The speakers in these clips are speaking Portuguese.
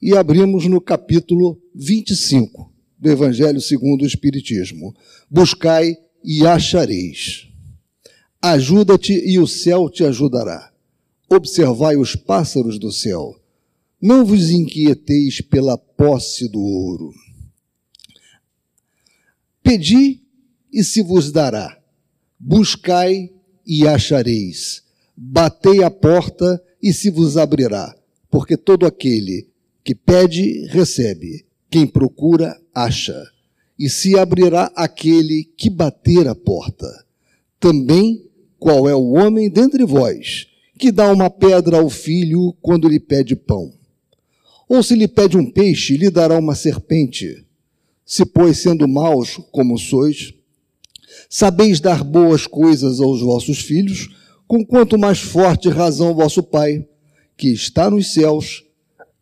e abrimos no capítulo 25 do Evangelho segundo o Espiritismo. Buscai e achareis. Ajuda-te e o céu te ajudará. Observai os pássaros do céu. Não vos inquieteis pela posse do ouro. Pedi e se vos dará. Buscai e achareis. Batei a porta e se vos abrirá. Porque todo aquele que pede, recebe. Quem procura, acha. E se abrirá aquele que bater a porta. Também, qual é o homem dentre vós que dá uma pedra ao filho quando lhe pede pão? Ou se lhe pede um peixe, lhe dará uma serpente? Se, pois, sendo maus como sois, sabeis dar boas coisas aos vossos filhos, com quanto mais forte razão vosso Pai, que está nos céus,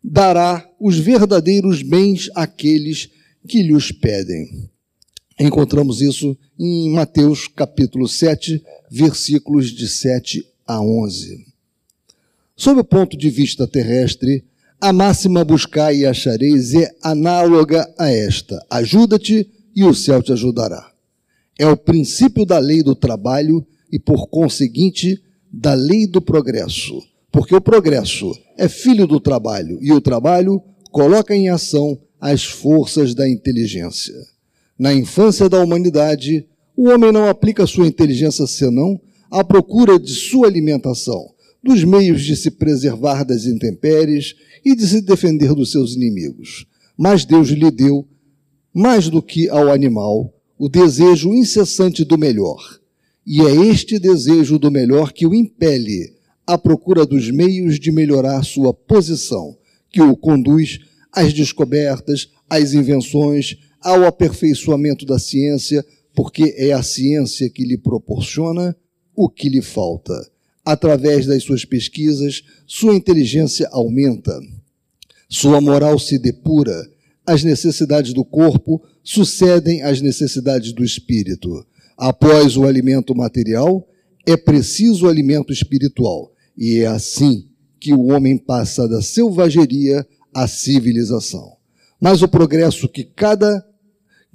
dará os verdadeiros bens àqueles que lhes pedem. Encontramos isso em Mateus capítulo 7, versículos de 7 a 11. Sob o ponto de vista terrestre, a máxima buscar e achareis é análoga a esta: ajuda-te e o céu te ajudará. É o princípio da lei do trabalho e, por conseguinte, da lei do progresso porque o progresso é filho do trabalho e o trabalho coloca em ação as forças da inteligência. Na infância da humanidade, o homem não aplica sua inteligência senão à procura de sua alimentação, dos meios de se preservar das intempéries e de se defender dos seus inimigos. Mas Deus lhe deu, mais do que ao animal, o desejo incessante do melhor. E é este desejo do melhor que o impele à procura dos meios de melhorar sua posição, que o conduz às descobertas, às invenções, ao aperfeiçoamento da ciência, porque é a ciência que lhe proporciona o que lhe falta. Através das suas pesquisas, sua inteligência aumenta, sua moral se depura, as necessidades do corpo sucedem às necessidades do espírito. Após o alimento material, é preciso o alimento espiritual. E é assim que o homem passa da selvageria à civilização. Mas o progresso que cada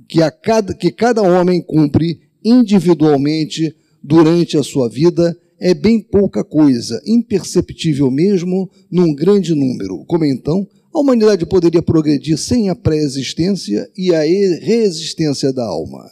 que, a cada, que cada homem cumpre individualmente durante a sua vida é bem pouca coisa, imperceptível mesmo num grande número. Como então a humanidade poderia progredir sem a pré-existência e a reexistência da alma?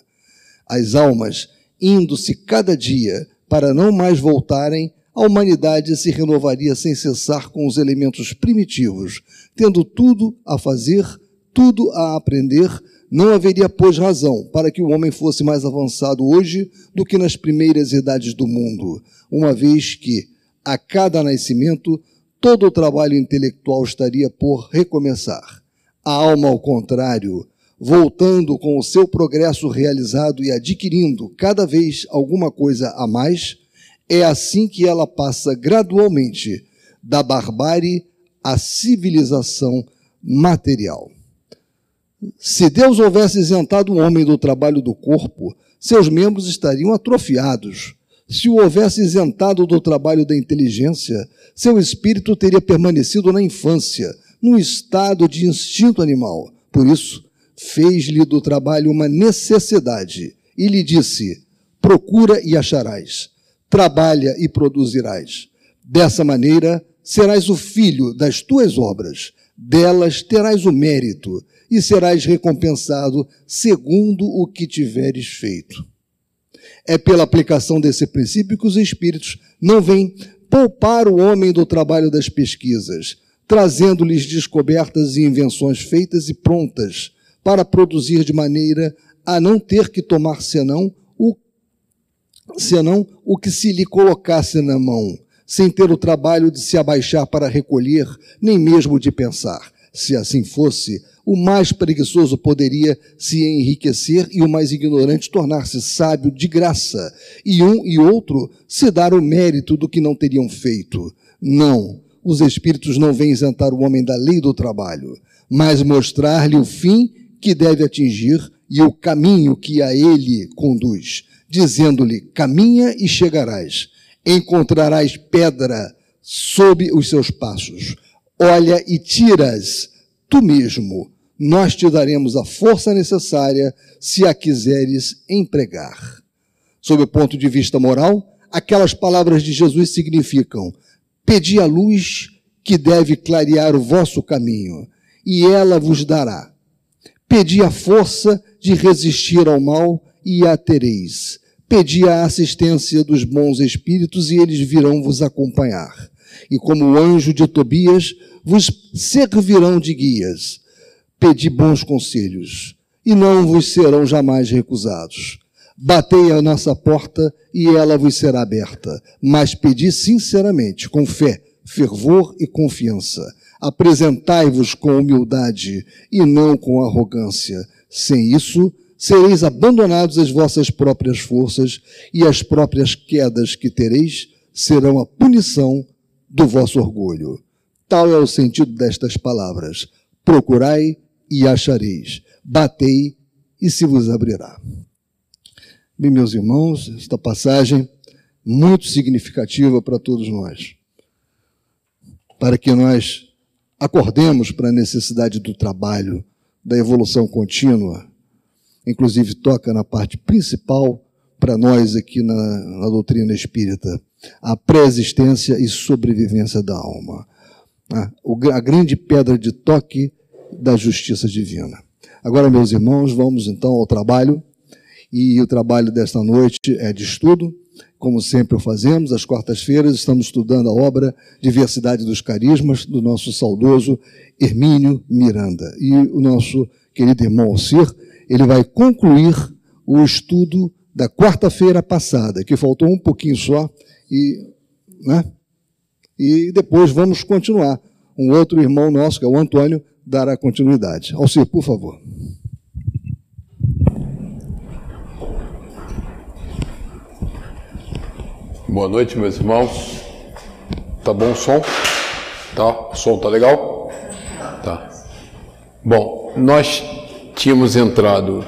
As almas, indo-se cada dia para não mais voltarem, a humanidade se renovaria sem cessar com os elementos primitivos, tendo tudo a fazer, tudo a aprender, não haveria, pois, razão para que o homem fosse mais avançado hoje do que nas primeiras idades do mundo, uma vez que, a cada nascimento, todo o trabalho intelectual estaria por recomeçar. A alma, ao contrário, voltando com o seu progresso realizado e adquirindo cada vez alguma coisa a mais, é assim que ela passa gradualmente da barbárie à civilização material. Se Deus houvesse isentado o homem do trabalho do corpo, seus membros estariam atrofiados. Se o houvesse isentado do trabalho da inteligência, seu espírito teria permanecido na infância, num estado de instinto animal. Por isso, fez-lhe do trabalho uma necessidade e lhe disse: Procura e acharás trabalha e produzirás. Dessa maneira, serás o filho das tuas obras, delas terás o mérito e serás recompensado segundo o que tiveres feito. É pela aplicação desse princípio que os espíritos não vêm poupar o homem do trabalho das pesquisas, trazendo-lhes descobertas e invenções feitas e prontas para produzir de maneira a não ter que tomar senão senão o que se lhe colocasse na mão, sem ter o trabalho de se abaixar para recolher, nem mesmo de pensar. Se assim fosse, o mais preguiçoso poderia se enriquecer e o mais ignorante tornar-se sábio de graça, e um e outro se dar o mérito do que não teriam feito. Não, os espíritos não vêm isentar o homem da lei do trabalho, mas mostrar-lhe o fim que deve atingir e o caminho que a ele conduz dizendo-lhe: Caminha e chegarás, encontrarás pedra sob os seus passos. Olha e tiras tu mesmo, nós te daremos a força necessária se a quiseres empregar. Sob o ponto de vista moral, aquelas palavras de Jesus significam: pedi a luz que deve clarear o vosso caminho, e ela vos dará. Pedi a força de resistir ao mal, e a tereis. Pedi a assistência dos bons espíritos, e eles virão vos acompanhar. E como o anjo de Tobias, vos servirão de guias. Pedi bons conselhos, e não vos serão jamais recusados. Batei a nossa porta e ela vos será aberta. Mas pedi sinceramente, com fé, fervor e confiança. Apresentai-vos com humildade e não com arrogância. Sem isso, sereis abandonados às vossas próprias forças e as próprias quedas que tereis serão a punição do vosso orgulho. Tal é o sentido destas palavras. Procurai e achareis. Batei e se vos abrirá. Bem, meus irmãos, esta passagem muito significativa para todos nós. Para que nós acordemos para a necessidade do trabalho, da evolução contínua, inclusive toca na parte principal para nós aqui na, na doutrina espírita, a pré-existência e sobrevivência da alma. A, a grande pedra de toque da justiça divina. Agora, meus irmãos, vamos então ao trabalho e o trabalho desta noite é de estudo, como sempre o fazemos, às quartas-feiras estamos estudando a obra Diversidade dos Carismas, do nosso saudoso Hermínio Miranda. E o nosso querido irmão Alcir, ele vai concluir o estudo da quarta-feira passada, que faltou um pouquinho só, e, né? e depois vamos continuar. Um outro irmão nosso, que é o Antônio, dará continuidade. Alcir, por favor. Boa noite, meus irmãos. Tá bom o som? Tá? O som tá legal? Tá. Bom, nós tínhamos entrado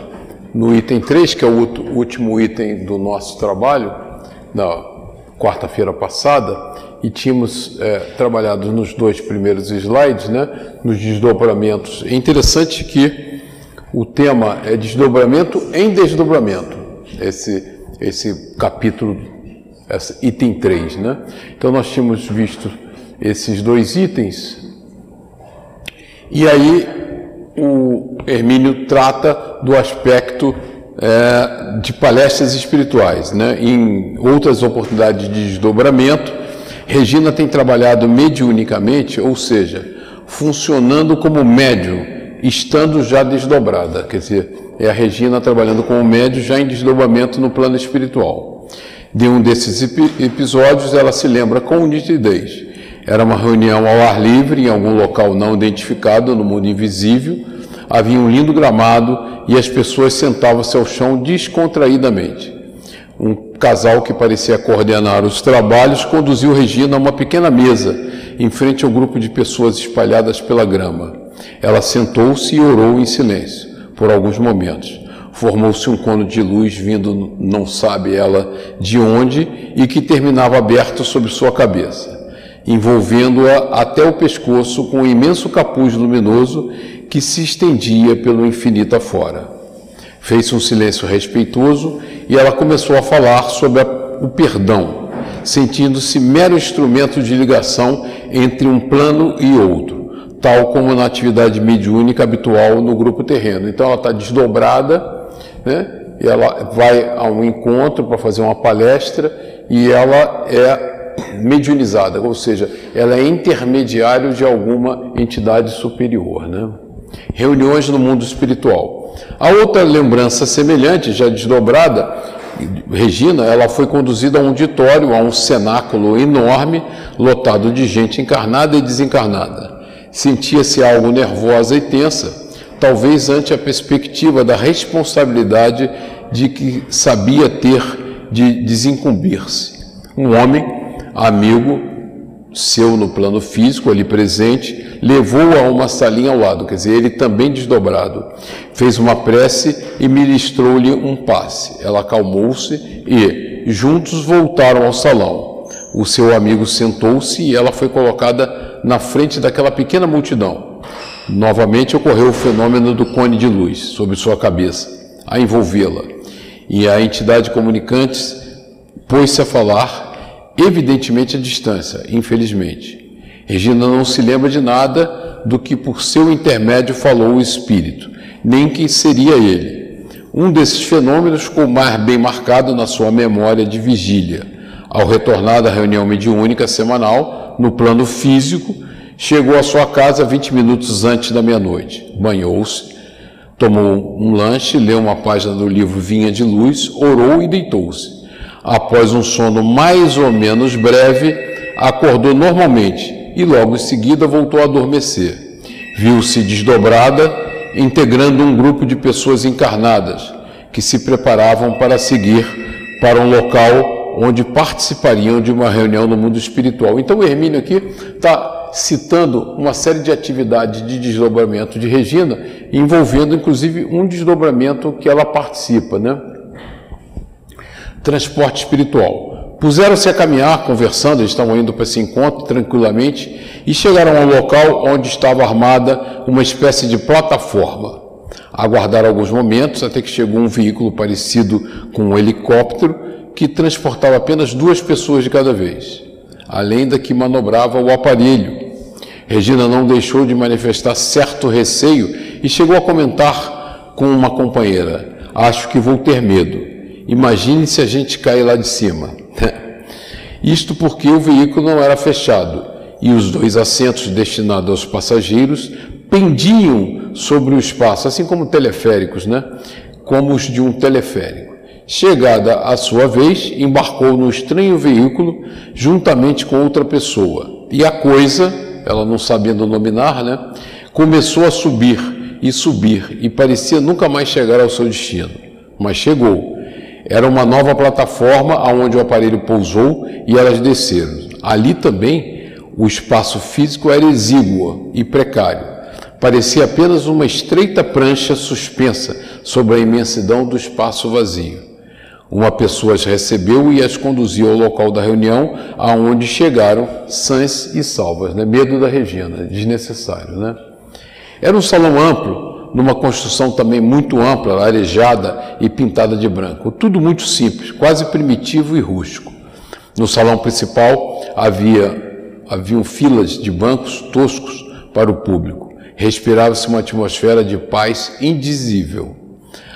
no item 3, que é o último item do nosso trabalho, na quarta-feira passada, e tínhamos é, trabalhado nos dois primeiros slides, né, nos desdobramentos. É interessante que o tema é desdobramento em desdobramento, esse, esse capítulo essa, item 3. Né? Então nós tínhamos visto esses dois itens, e aí o Hermínio trata do aspecto é, de palestras espirituais. Né? Em outras oportunidades de desdobramento, Regina tem trabalhado mediunicamente, ou seja, funcionando como médium, estando já desdobrada. Quer dizer, é a Regina trabalhando como médium já em desdobramento no plano espiritual. De um desses episódios, ela se lembra com nitidez. Era uma reunião ao ar livre, em algum local não identificado, no mundo invisível. Havia um lindo gramado e as pessoas sentavam-se ao chão descontraídamente. Um casal que parecia coordenar os trabalhos conduziu Regina a uma pequena mesa, em frente ao grupo de pessoas espalhadas pela grama. Ela sentou-se e orou em silêncio, por alguns momentos formou-se um cono de luz vindo, não sabe ela de onde, e que terminava aberto sobre sua cabeça, envolvendo-a até o pescoço com um imenso capuz luminoso que se estendia pelo infinito afora. Fez-se um silêncio respeitoso e ela começou a falar sobre a, o perdão, sentindo-se mero instrumento de ligação entre um plano e outro, tal como na atividade mediúnica habitual no grupo terreno. Então ela está desdobrada né? Ela vai a um encontro para fazer uma palestra e ela é mediunizada, ou seja, ela é intermediário de alguma entidade superior, né? Reuniões no mundo espiritual. A outra lembrança semelhante, já desdobrada, Regina, ela foi conduzida a um auditório, a um cenáculo enorme, lotado de gente encarnada e desencarnada. Sentia-se algo nervosa e tensa, talvez ante a perspectiva da responsabilidade de que sabia ter de desincumbir-se. Um homem, amigo seu no plano físico, ali presente, levou-a a uma salinha ao lado, quer dizer, ele também desdobrado. Fez uma prece e ministrou-lhe um passe. Ela acalmou-se e, juntos, voltaram ao salão. O seu amigo sentou-se e ela foi colocada na frente daquela pequena multidão. Novamente ocorreu o fenômeno do cone de luz sobre sua cabeça, a envolvê-la, e a entidade comunicante pôs-se a falar, evidentemente à distância, infelizmente. Regina não se lembra de nada do que por seu intermédio falou o espírito, nem quem seria ele. Um desses fenômenos ficou mais bem marcado na sua memória de vigília. Ao retornar da reunião mediúnica semanal, no plano físico, chegou à sua casa 20 minutos antes da meia-noite. Banhou-se, tomou um lanche, leu uma página do livro Vinha de Luz, orou e deitou-se. Após um sono mais ou menos breve, acordou normalmente e logo em seguida voltou a adormecer. Viu-se desdobrada, integrando um grupo de pessoas encarnadas que se preparavam para seguir para um local onde participariam de uma reunião no mundo espiritual. Então, o Hermínio aqui está citando uma série de atividades de desdobramento de Regina, envolvendo inclusive um desdobramento que ela participa, né? Transporte espiritual. Puseram-se a caminhar, conversando, eles estavam indo para esse encontro tranquilamente e chegaram ao local onde estava armada uma espécie de plataforma. Aguardaram alguns momentos até que chegou um veículo parecido com um helicóptero que transportava apenas duas pessoas de cada vez, além da que manobrava o aparelho. Regina não deixou de manifestar certo receio e chegou a comentar com uma companheira: Acho que vou ter medo. Imagine se a gente cair lá de cima. Isto porque o veículo não era fechado e os dois assentos destinados aos passageiros pendiam sobre o espaço, assim como teleféricos, né? Como os de um teleférico. Chegada a sua vez, embarcou no estranho veículo juntamente com outra pessoa. E a coisa, ela não sabendo nominar, né? Começou a subir e subir e parecia nunca mais chegar ao seu destino. Mas chegou era uma nova plataforma aonde o aparelho pousou e elas desceram. Ali também o espaço físico era exíguo e precário. Parecia apenas uma estreita prancha suspensa sobre a imensidão do espaço vazio. Uma pessoa as recebeu e as conduziu ao local da reunião, aonde chegaram sãs e salvas. Né? Medo da Regina, desnecessário. Né? Era um salão amplo, numa construção também muito ampla, arejada e pintada de branco. Tudo muito simples, quase primitivo e rústico. No salão principal havia haviam filas de bancos toscos para o público. Respirava-se uma atmosfera de paz indizível.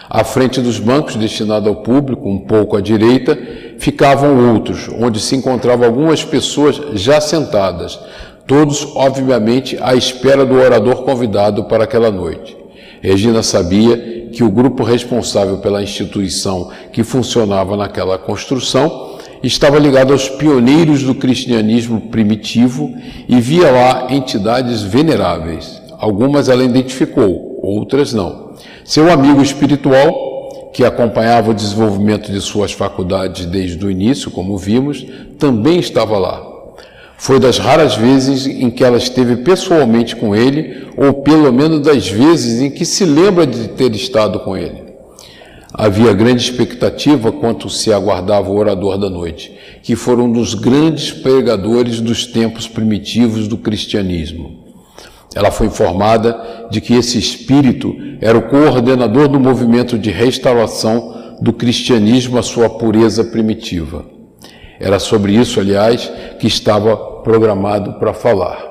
À frente dos bancos destinados ao público, um pouco à direita, ficavam outros, onde se encontravam algumas pessoas já sentadas, todos, obviamente, à espera do orador convidado para aquela noite. Regina sabia que o grupo responsável pela instituição que funcionava naquela construção estava ligado aos pioneiros do cristianismo primitivo e via lá entidades veneráveis. Algumas ela identificou, outras não. Seu amigo espiritual, que acompanhava o desenvolvimento de suas faculdades desde o início, como vimos, também estava lá. Foi das raras vezes em que ela esteve pessoalmente com ele, ou pelo menos das vezes em que se lembra de ter estado com ele. Havia grande expectativa quanto se aguardava o orador da noite, que foi um dos grandes pregadores dos tempos primitivos do cristianismo. Ela foi informada de que esse espírito era o coordenador do movimento de restauração do cristianismo à sua pureza primitiva. Era sobre isso, aliás, que estava programado para falar.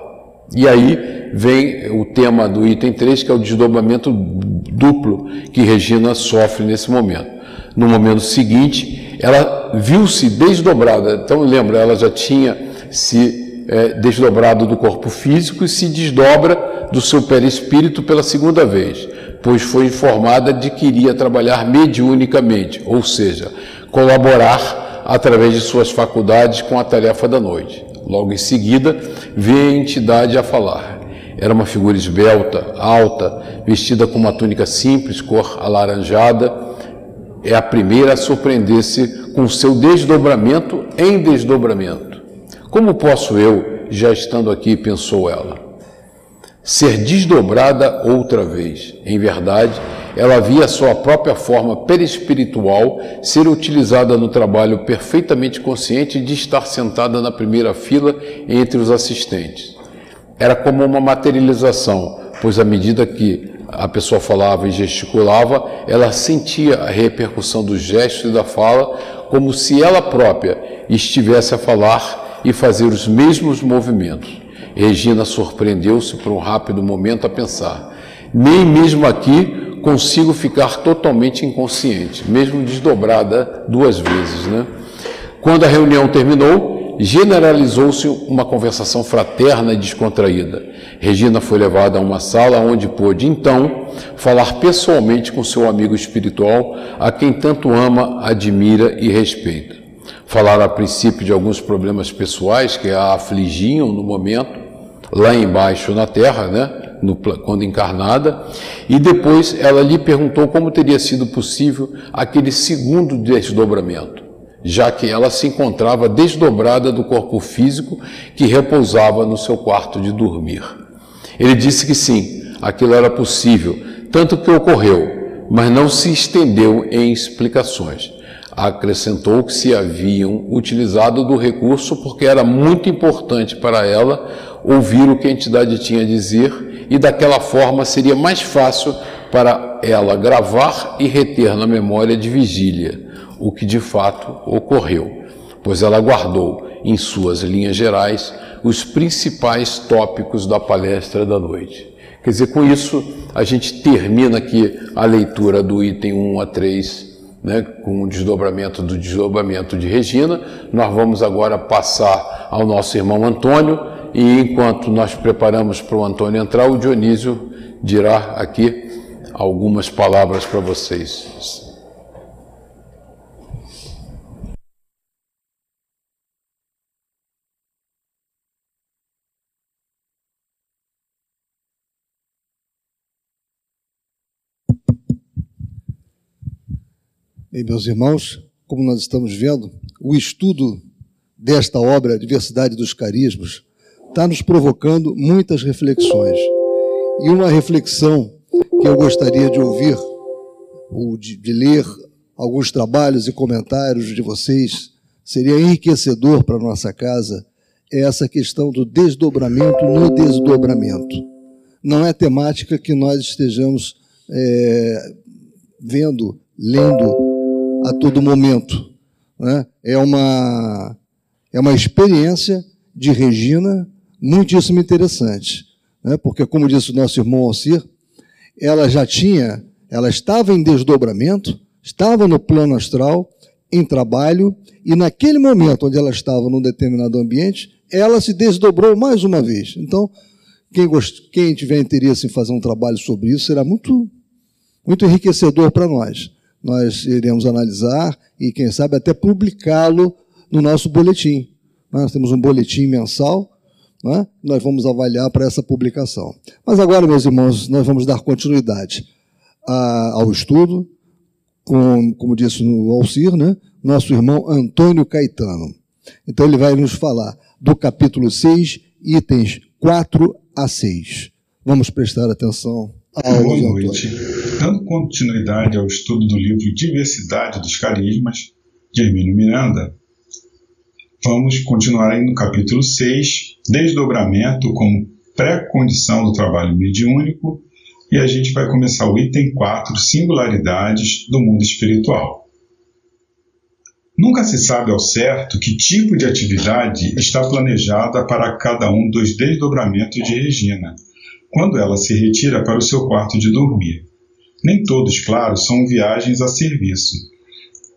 E aí vem o tema do item 3, que é o desdobramento duplo que Regina sofre nesse momento. No momento seguinte, ela viu-se desdobrada. Então, lembra, ela já tinha se é, desdobrado do corpo físico e se desdobra do seu perispírito pela segunda vez, pois foi informada de que iria trabalhar mediunicamente, ou seja, colaborar através de suas faculdades com a tarefa da noite. Logo em seguida, vê a entidade a falar. Era uma figura esbelta, alta, vestida com uma túnica simples, cor alaranjada. É a primeira a surpreender-se com seu desdobramento em desdobramento. Como posso eu, já estando aqui, pensou ela, ser desdobrada outra vez? Em verdade, ela via sua própria forma perispiritual ser utilizada no trabalho perfeitamente consciente de estar sentada na primeira fila entre os assistentes. Era como uma materialização, pois à medida que a pessoa falava e gesticulava, ela sentia a repercussão dos gestos e da fala, como se ela própria estivesse a falar e fazer os mesmos movimentos. Regina surpreendeu-se por um rápido momento a pensar: nem mesmo aqui consigo ficar totalmente inconsciente, mesmo desdobrada duas vezes, né? Quando a reunião terminou, generalizou-se uma conversação fraterna e descontraída. Regina foi levada a uma sala onde pôde, então, falar pessoalmente com seu amigo espiritual, a quem tanto ama, admira e respeita. Falaram a princípio de alguns problemas pessoais que a afligiam no momento, lá embaixo na Terra, né? No, quando encarnada, e depois ela lhe perguntou como teria sido possível aquele segundo desdobramento já que ela se encontrava desdobrada do corpo físico que repousava no seu quarto de dormir. Ele disse que sim, aquilo era possível, tanto que ocorreu, mas não se estendeu em explicações. Acrescentou que se haviam utilizado do recurso porque era muito importante para ela ouvir o que a entidade tinha a dizer e daquela forma seria mais fácil para ela gravar e reter na memória de vigília o que de fato ocorreu, pois ela guardou em suas linhas gerais os principais tópicos da palestra da noite. Quer dizer, com isso, a gente termina aqui a leitura do item 1 a 3, né, com o desdobramento do desdobramento de Regina. Nós vamos agora passar ao nosso irmão Antônio, e enquanto nós preparamos para o Antônio entrar, o Dionísio dirá aqui algumas palavras para vocês. Bem, meus irmãos, como nós estamos vendo, o estudo desta obra, Diversidade dos Carismas, está nos provocando muitas reflexões. E uma reflexão que eu gostaria de ouvir, ou de, de ler alguns trabalhos e comentários de vocês, seria enriquecedor para a nossa casa, é essa questão do desdobramento no desdobramento. Não é temática que nós estejamos é, vendo, lendo a todo momento. Né? É, uma, é uma experiência de Regina muitíssimo interessante. Né? Porque, como disse o nosso irmão Alcir, ela já tinha, ela estava em desdobramento, estava no plano astral, em trabalho, e naquele momento onde ela estava num determinado ambiente, ela se desdobrou mais uma vez. Então, quem, gost... quem tiver interesse em fazer um trabalho sobre isso será muito, muito enriquecedor para nós nós iremos analisar e, quem sabe, até publicá-lo no nosso boletim. Nós temos um boletim mensal, né? nós vamos avaliar para essa publicação. Mas agora, meus irmãos, nós vamos dar continuidade ao estudo, com, como disse o Alcir, né? nosso irmão Antônio Caetano. Então, ele vai nos falar do capítulo 6, itens 4 a 6. Vamos prestar atenção Boa noite. Dando continuidade ao estudo do livro Diversidade dos Carismas, de Hermínio Miranda, vamos continuar aí no capítulo 6, Desdobramento como pré-condição do trabalho mediúnico, e a gente vai começar o item 4, Singularidades do mundo espiritual. Nunca se sabe ao certo que tipo de atividade está planejada para cada um dos desdobramentos de Regina quando ela se retira para o seu quarto de dormir. Nem todos, claro, são viagens a serviço.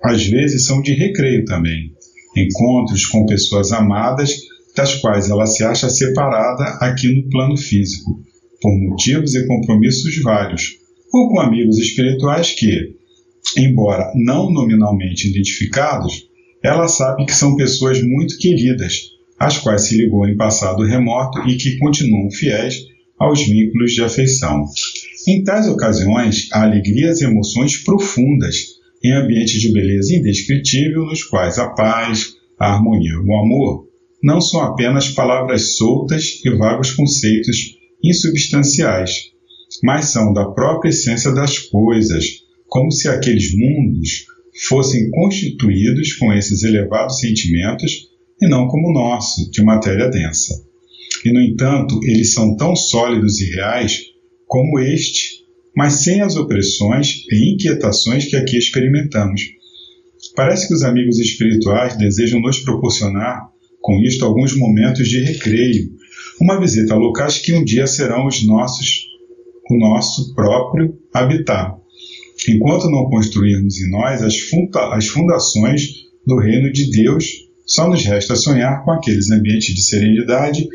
Às vezes são de recreio também, encontros com pessoas amadas das quais ela se acha separada aqui no plano físico, por motivos e compromissos vários, ou com amigos espirituais que, embora não nominalmente identificados, ela sabe que são pessoas muito queridas, às quais se ligou em passado remoto e que continuam fiéis aos vínculos de afeição. Em tais ocasiões, há alegrias e emoções profundas em ambientes de beleza indescritível nos quais a paz, a harmonia e o amor não são apenas palavras soltas e vagos conceitos insubstanciais, mas são da própria essência das coisas, como se aqueles mundos fossem constituídos com esses elevados sentimentos e não como o nosso, de matéria densa. E, no entanto, eles são tão sólidos e reais como este, mas sem as opressões e inquietações que aqui experimentamos. Parece que os amigos espirituais desejam nos proporcionar, com isto, alguns momentos de recreio, uma visita a locais que um dia serão os nossos, o nosso próprio habitat, enquanto não construirmos em nós as, funda as fundações do reino de Deus, só nos resta sonhar com aqueles ambientes de serenidade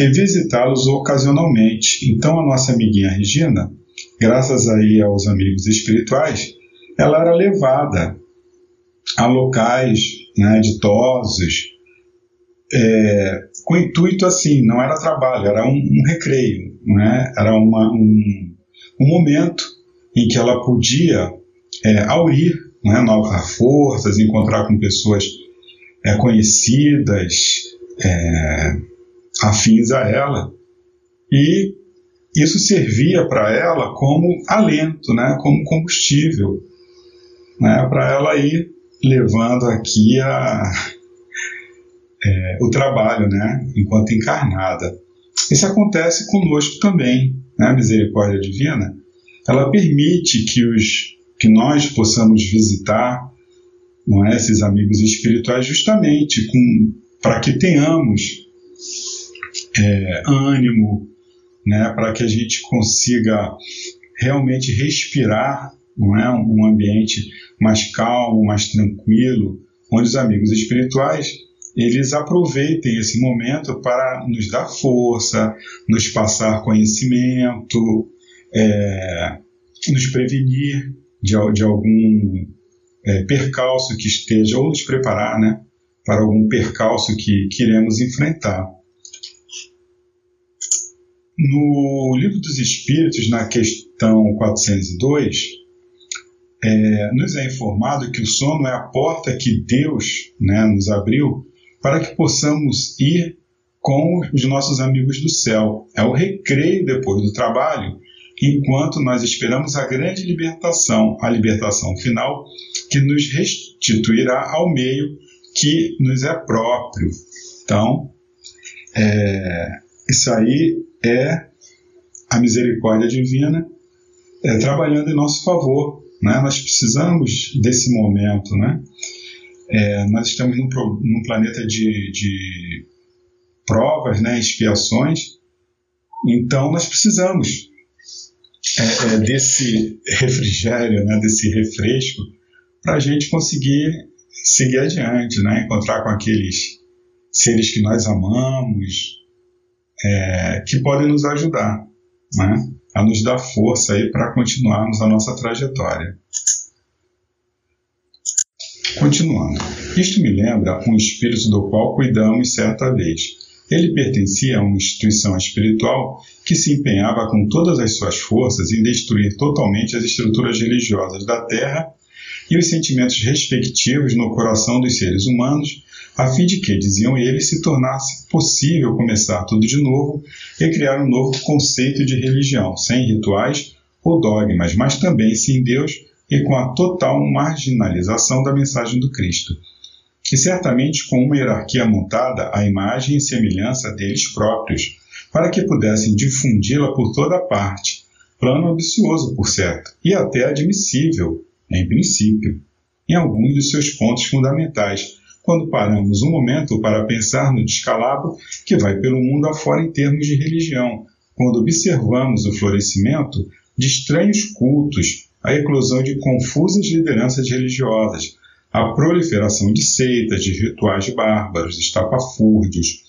e visitá-los ocasionalmente. Então, a nossa amiguinha Regina, graças aí aos amigos espirituais, ela era levada a locais né, ditosos, é, com intuito assim, não era trabalho, era um, um recreio, né, era uma, um, um momento em que ela podia é, aurir né, novas forças, encontrar com pessoas é, conhecidas, é, afins a ela, e isso servia para ela como alento, né, como combustível, né, para ela ir levando aqui a, é, o trabalho, né, enquanto encarnada. Isso acontece conosco também, né, a misericórdia divina ela permite que, os, que nós possamos visitar não é, esses amigos espirituais justamente para que tenhamos é, ânimo, né, para que a gente consiga realmente respirar não é, um ambiente mais calmo, mais tranquilo, onde os amigos espirituais eles aproveitem esse momento para nos dar força, nos passar conhecimento, é, nos prevenir de, de algum é, percalço que esteja, ou nos preparar né, para algum percalço que queremos enfrentar. No Livro dos Espíritos, na questão 402, é, nos é informado que o sono é a porta que Deus né, nos abriu para que possamos ir com os nossos amigos do céu. É o recreio depois do trabalho enquanto nós esperamos a grande libertação, a libertação final, que nos restituirá ao meio que nos é próprio. Então, é, isso aí é a misericórdia divina é, trabalhando em nosso favor. Né? Nós precisamos desse momento. Né? É, nós estamos num, num planeta de, de provas, né, expiações, então nós precisamos é, é, desse refrigério, né, desse refresco, para a gente conseguir seguir adiante, né, encontrar com aqueles seres que nós amamos, é, que podem nos ajudar, né, a nos dar força para continuarmos a nossa trajetória. Continuando, isto me lembra um espírito do qual cuidamos certa vez. Ele pertencia a uma instituição espiritual que se empenhava com todas as suas forças em destruir totalmente as estruturas religiosas da Terra e os sentimentos respectivos no coração dos seres humanos, a fim de que, diziam eles, se tornasse possível começar tudo de novo e criar um novo conceito de religião, sem rituais ou dogmas, mas também sem Deus e com a total marginalização da mensagem do Cristo. E certamente com uma hierarquia montada à imagem e semelhança deles próprios, para que pudessem difundi-la por toda parte. Plano ambicioso, por certo, e até admissível, em princípio, em alguns dos seus pontos fundamentais, quando paramos um momento para pensar no descalabro que vai pelo mundo afora em termos de religião, quando observamos o florescimento de estranhos cultos, a eclosão de confusas lideranças religiosas, a proliferação de seitas, de rituais bárbaros, estapafúrdios,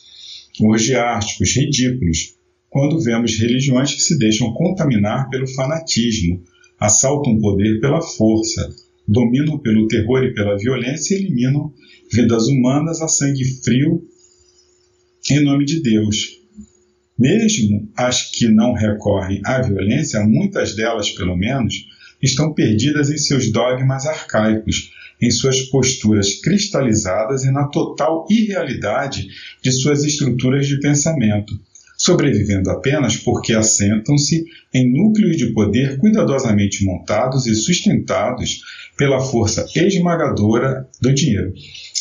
orgiásticos, ridículos, quando vemos religiões que se deixam contaminar pelo fanatismo, assaltam poder pela força, dominam pelo terror e pela violência e eliminam vidas humanas a sangue frio em nome de Deus. Mesmo as que não recorrem à violência, muitas delas, pelo menos, estão perdidas em seus dogmas arcaicos em suas posturas cristalizadas e na total irrealidade de suas estruturas de pensamento, sobrevivendo apenas porque assentam-se em núcleos de poder cuidadosamente montados e sustentados pela força esmagadora do dinheiro.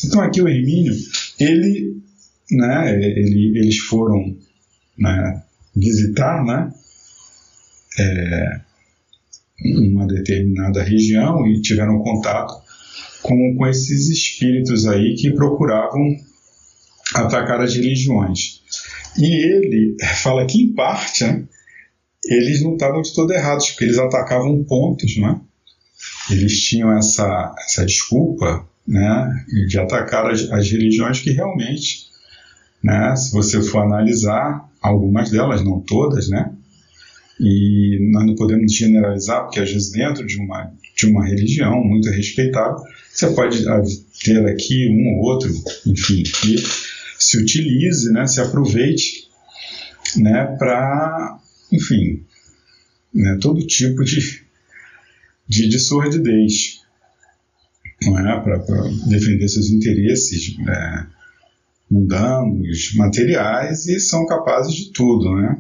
Então aqui o Hermínio, ele, né, ele, eles foram né, visitar, né, é, uma determinada região e tiveram contato com, com esses espíritos aí que procuravam atacar as religiões. E ele fala que, em parte, né, eles não estavam de todo errados, porque eles atacavam pontos, né? Eles tinham essa, essa desculpa né, de atacar as, as religiões que realmente, né, se você for analisar, algumas delas, não todas, né, e nós não podemos generalizar, porque às vezes dentro de uma, de uma religião muito respeitável, você pode ter aqui um ou outro, enfim, que se utilize, né, se aproveite né, para, enfim, né, todo tipo de, de, de sordidez, é? para defender seus interesses né, mundanos, materiais, e são capazes de tudo, né?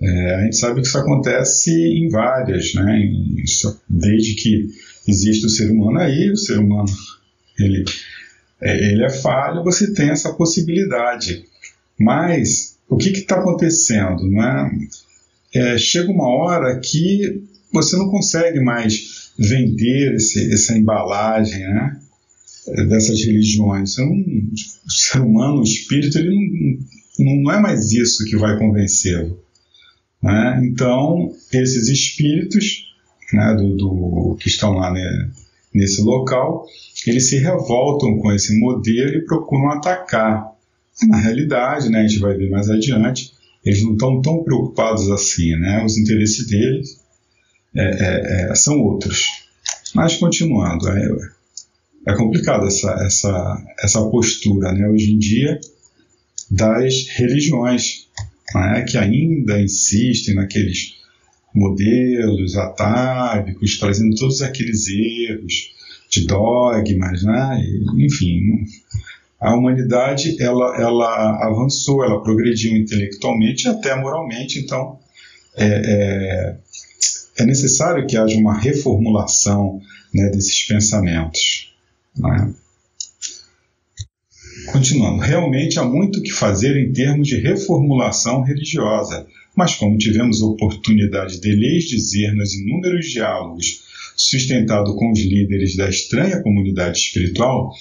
É, a gente sabe que isso acontece em várias, né? desde que existe o ser humano aí, o ser humano ele é, ele é falho, você tem essa possibilidade. Mas o que está acontecendo? Né? É, chega uma hora que você não consegue mais vender esse, essa embalagem né? dessas religiões. Não, o ser humano, o espírito, ele não, não é mais isso que vai convencê-lo. Né? Então, esses espíritos né, do, do, que estão lá né, nesse local, eles se revoltam com esse modelo e procuram atacar. Na realidade, né, a gente vai ver mais adiante, eles não estão tão preocupados assim, né? os interesses deles é, é, é, são outros. Mas continuando, é, é complicado essa, essa, essa postura né? hoje em dia das religiões né? que ainda insistem naqueles modelos atávicos, trazendo todos aqueles erros de dogmas, né? enfim, a humanidade ela, ela avançou, ela progrediu intelectualmente e até moralmente, então é, é, é necessário que haja uma reformulação né, desses pensamentos. Né? Continuando, realmente há muito que fazer em termos de reformulação religiosa, mas como tivemos oportunidade de lhes dizer nos inúmeros diálogos sustentado com os líderes da estranha comunidade espiritual,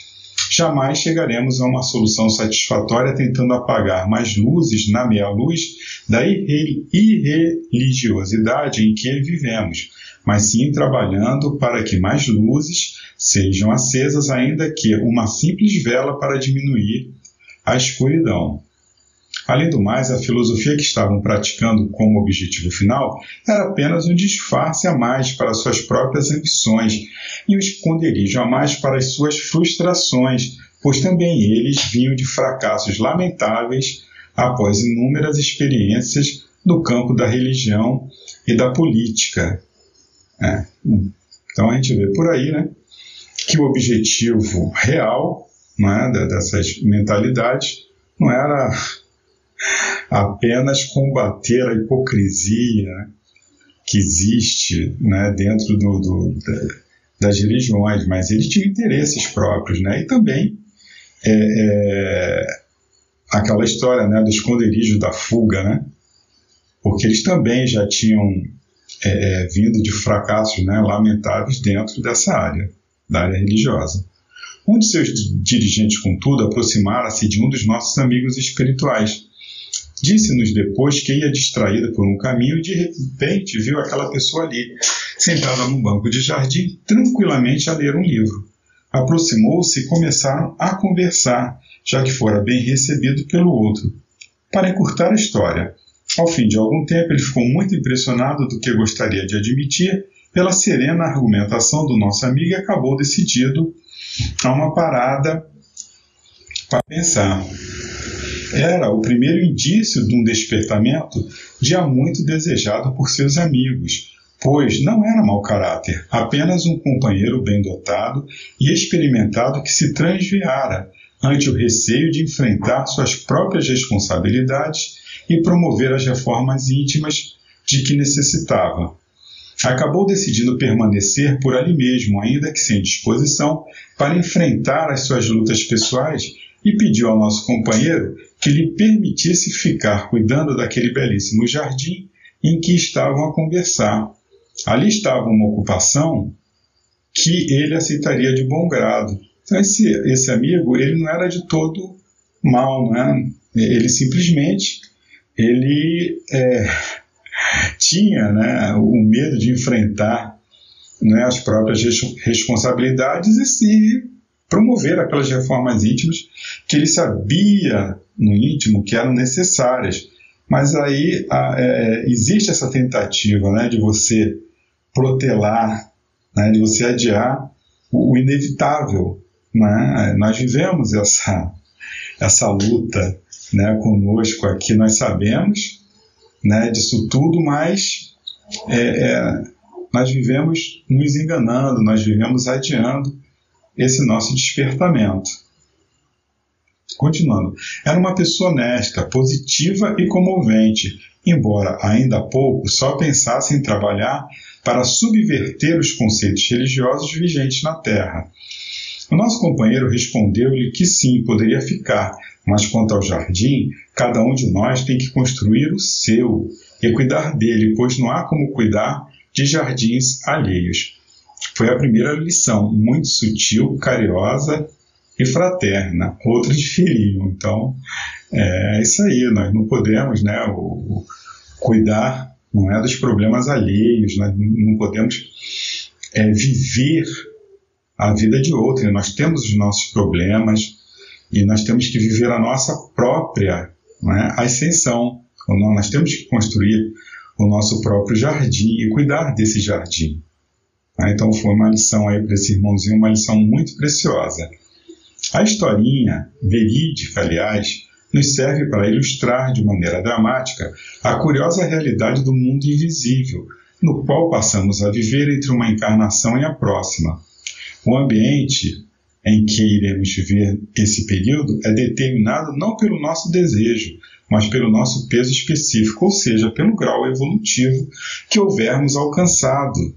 jamais chegaremos a uma solução satisfatória tentando apagar mais luzes na meia-luz da irreligiosidade em que vivemos, mas sim trabalhando para que mais luzes sejam acesas, ainda que uma simples vela para diminuir a escuridão. Além do mais, a filosofia que estavam praticando como objetivo final era apenas um disfarce a mais para suas próprias ambições e um esconderijo a mais para as suas frustrações, pois também eles vinham de fracassos lamentáveis após inúmeras experiências no campo da religião e da política. É. Então a gente vê por aí né, que o objetivo real né, dessas mentalidades não era apenas combater a hipocrisia que existe né, dentro do, do, das religiões, mas eles tinham interesses próprios, né? E também é, é, aquela história né, do esconderijo da fuga, né? Porque eles também já tinham é, é vindo de fracassos né, lamentáveis dentro dessa área, da área religiosa. Um de seus dirigentes, contudo, aproximara-se de um dos nossos amigos espirituais, Disse-nos depois que ia distraída por um caminho e de repente viu aquela pessoa ali, sentada num banco de jardim, tranquilamente a ler um livro. Aproximou-se e começaram a conversar, já que fora bem recebido pelo outro. Para encurtar a história, ao fim de algum tempo ele ficou muito impressionado do que gostaria de admitir pela serena argumentação do nosso amigo e acabou decidido a uma parada para pensar. Era o primeiro indício de um despertamento já muito desejado por seus amigos, pois não era mau caráter, apenas um companheiro bem dotado e experimentado que se transviara ante o receio de enfrentar suas próprias responsabilidades e promover as reformas íntimas de que necessitava. Acabou decidindo permanecer por ali mesmo, ainda que sem disposição, para enfrentar as suas lutas pessoais e pediu ao nosso companheiro que lhe permitisse ficar cuidando daquele belíssimo jardim em que estavam a conversar. Ali estava uma ocupação que ele aceitaria de bom grado. Então esse, esse amigo, ele não era de todo mal, né? Ele simplesmente ele é, tinha né, o medo de enfrentar né, as próprias responsabilidades e se promover aquelas reformas íntimas que ele sabia no íntimo que eram necessárias. Mas aí a, é, existe essa tentativa né, de você protelar, né, de você adiar o, o inevitável. Né? Nós vivemos essa, essa luta né, conosco aqui, nós sabemos né, disso tudo, mas é, é, nós vivemos nos enganando, nós vivemos adiando esse nosso despertamento. Continuando, era uma pessoa honesta, positiva e comovente, embora ainda há pouco só pensasse em trabalhar para subverter os conceitos religiosos vigentes na Terra. O nosso companheiro respondeu-lhe que sim, poderia ficar, mas quanto ao jardim, cada um de nós tem que construir o seu e cuidar dele, pois não há como cuidar de jardins alheios. Foi a primeira lição, muito sutil, carinhosa e fraterna. Outros diferiam. Então, é isso aí, nós não podemos né, o, o, cuidar não é dos problemas alheios, nós não podemos é, viver a vida de outro. Nós temos os nossos problemas e nós temos que viver a nossa própria né, ascensão. Nós temos que construir o nosso próprio jardim e cuidar desse jardim. Né? Então foi uma lição aí para esse irmãozinho, uma lição muito preciosa. A historinha, verídica aliás, nos serve para ilustrar de maneira dramática a curiosa realidade do mundo invisível, no qual passamos a viver entre uma encarnação e a próxima. O ambiente em que iremos viver esse período é determinado não pelo nosso desejo, mas pelo nosso peso específico, ou seja, pelo grau evolutivo que houvermos alcançado.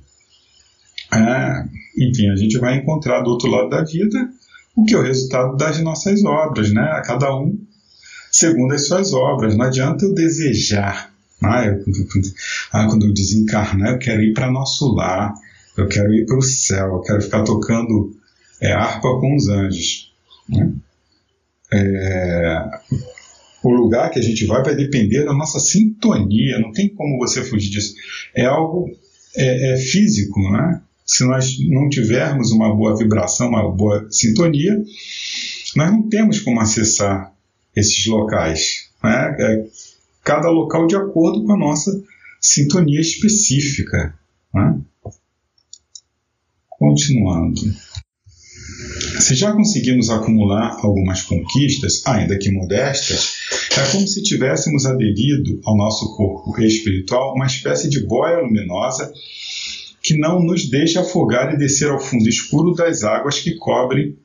Ah, enfim, a gente vai encontrar do outro lado da vida o que é o resultado das nossas obras, né? A cada um segundo as suas obras. Não adianta eu desejar. Ah, eu, ah quando eu desencarnar, eu quero ir para nosso lar, eu quero ir para o céu, eu quero ficar tocando é, harpa com os anjos. Né? É, o lugar que a gente vai vai depender da nossa sintonia, não tem como você fugir disso. É algo é, é físico, né? Se nós não tivermos uma boa vibração, uma boa sintonia, nós não temos como acessar esses locais. Né? É cada local de acordo com a nossa sintonia específica. Né? Continuando. Se já conseguimos acumular algumas conquistas, ainda que modestas, é como se tivéssemos aderido ao nosso corpo espiritual uma espécie de boia luminosa que não nos deixa afogar e descer ao fundo escuro das águas que cobrem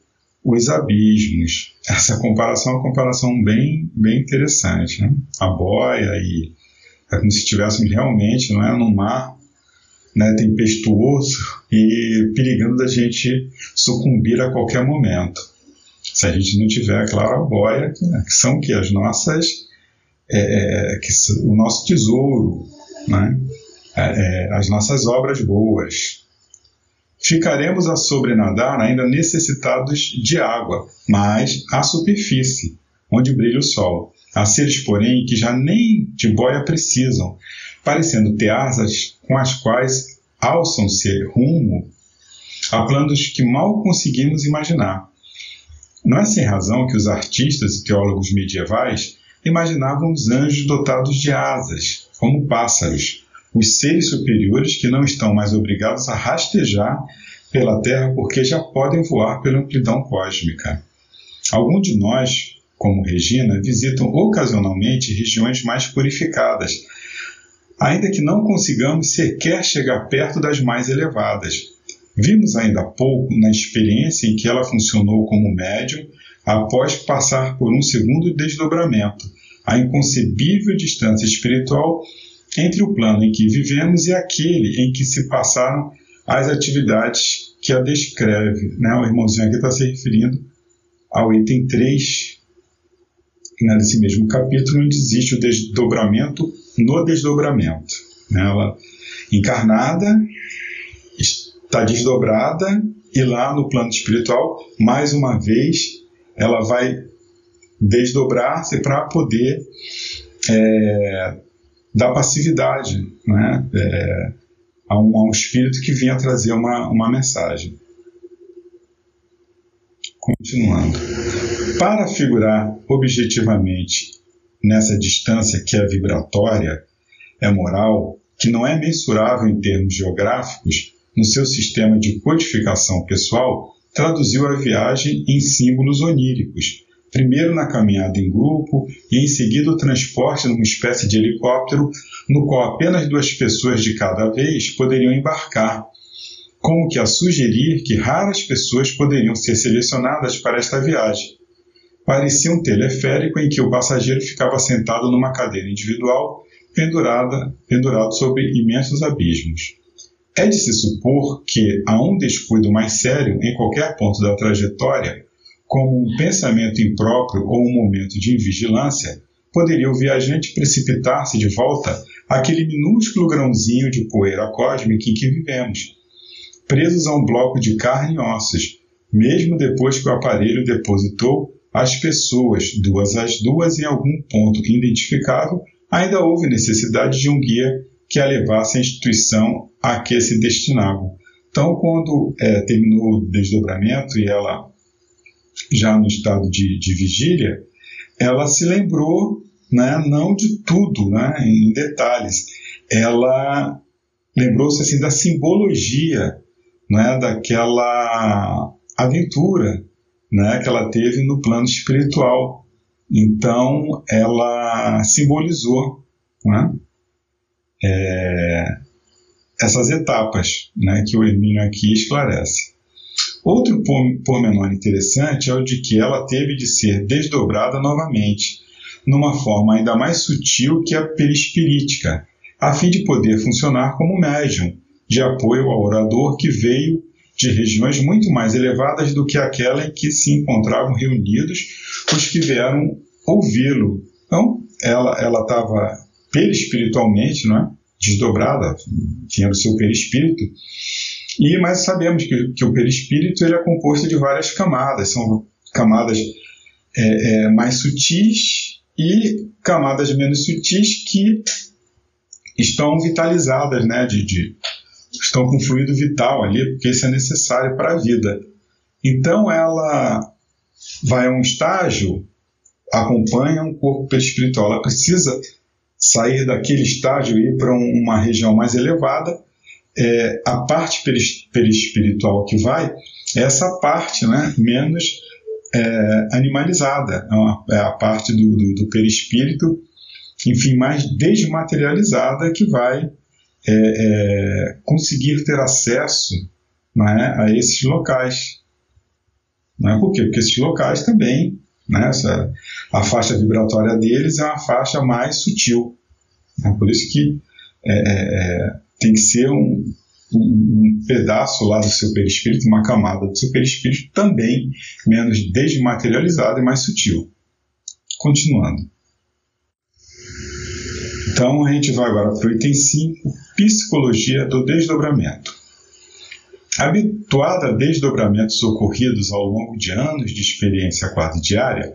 os abismos. Essa comparação é uma comparação bem, bem interessante. Né? A boia e é como se estivéssemos realmente não é, no mar né, tempestuoso e perigando da gente sucumbir a qualquer momento. Se a gente não tiver, claro, a boia, né, que são que as nossas, é, é que o nosso tesouro, né, é, é, as nossas obras boas. Ficaremos a sobrenadar ainda necessitados de água, mas à superfície, onde brilha o sol. Há seres, porém, que já nem de boia precisam, parecendo ter asas com as quais alçam-se rumo a planos que mal conseguimos imaginar. Não é sem razão que os artistas e teólogos medievais imaginavam os anjos dotados de asas, como pássaros, os seres superiores que não estão mais obrigados a rastejar pela Terra porque já podem voar pela amplidão cósmica. Alguns de nós, como Regina, visitam ocasionalmente regiões mais purificadas, ainda que não consigamos sequer chegar perto das mais elevadas. Vimos ainda há pouco, na experiência em que ela funcionou como médium, após passar por um segundo desdobramento, a inconcebível distância espiritual entre o plano em que vivemos e aquele em que se passaram as atividades que a descreve. Né? O irmãozinho aqui está se referindo ao item 3, né, desse mesmo capítulo, onde existe o desdobramento no desdobramento. Né? Ela encarnada, está desdobrada e lá no plano espiritual, mais uma vez, ela vai desdobrar-se para poder é, dar passividade né? É, a, um, a um espírito que vinha trazer uma, uma mensagem. Continuando. Para figurar objetivamente nessa distância que é vibratória, é moral, que não é mensurável em termos geográficos, no seu sistema de codificação pessoal, traduziu a viagem em símbolos oníricos, primeiro na caminhada em grupo e em seguida o transporte numa espécie de helicóptero no qual apenas duas pessoas de cada vez poderiam embarcar, como que a sugerir que raras pessoas poderiam ser selecionadas para esta viagem. Parecia um teleférico em que o passageiro ficava sentado numa cadeira individual pendurada, pendurado sobre imensos abismos. É de se supor que, a um descuido mais sério em qualquer ponto da trajetória, como um pensamento impróprio ou um momento de invigilância, poderia o viajante precipitar-se de volta àquele minúsculo grãozinho de poeira cósmica em que vivemos, presos a um bloco de carne e ossos, mesmo depois que o aparelho depositou as pessoas, duas às duas, em algum ponto identificável, ainda houve necessidade de um guia que a levasse à instituição a que se destinavam. Então, quando é, terminou o desdobramento e ela já no estado de, de vigília, ela se lembrou, né, não de tudo, né, em detalhes, ela lembrou-se assim da simbologia, né, daquela aventura, né, que ela teve no plano espiritual. Então, ela simbolizou, né, é, essas etapas né, que o Hermínio aqui esclarece. Outro pormenor interessante é o de que ela teve de ser desdobrada novamente, numa forma ainda mais sutil que a perispirítica, a fim de poder funcionar como médium, de apoio ao orador que veio de regiões muito mais elevadas do que aquela em que se encontravam reunidos os que vieram ouvi-lo. Então, ela estava perispiritualmente, não é? desdobrada, tinha o seu perispírito. E mas sabemos que, que o perispírito ele é composto de várias camadas, são camadas é, é, mais sutis e camadas menos sutis que estão vitalizadas, né, de, de, estão com fluido vital ali, porque isso é necessário para a vida. Então ela vai a um estágio, acompanha um corpo perispiritual, ela precisa sair daquele estágio e ir para uma região mais elevada, é, a parte perispiritual que vai é essa parte né, menos é, animalizada, é, é a parte do, do, do, perispírito, enfim, mais desmaterializada que vai é, é conseguir ter acesso né, a esses locais. Não é por quê? Porque esses locais também né? Essa, a faixa vibratória deles é uma faixa mais sutil. Né? Por isso que é, é, é tem que ser um, um, pedaço lá do seu perispírito, uma camada do seu perispírito também menos desmaterializada e mais sutil. Continuando. Então a gente vai agora para o item 5, Psicologia do Desdobramento. Habituada a desdobramentos ocorridos ao longo de anos de experiência quase diária,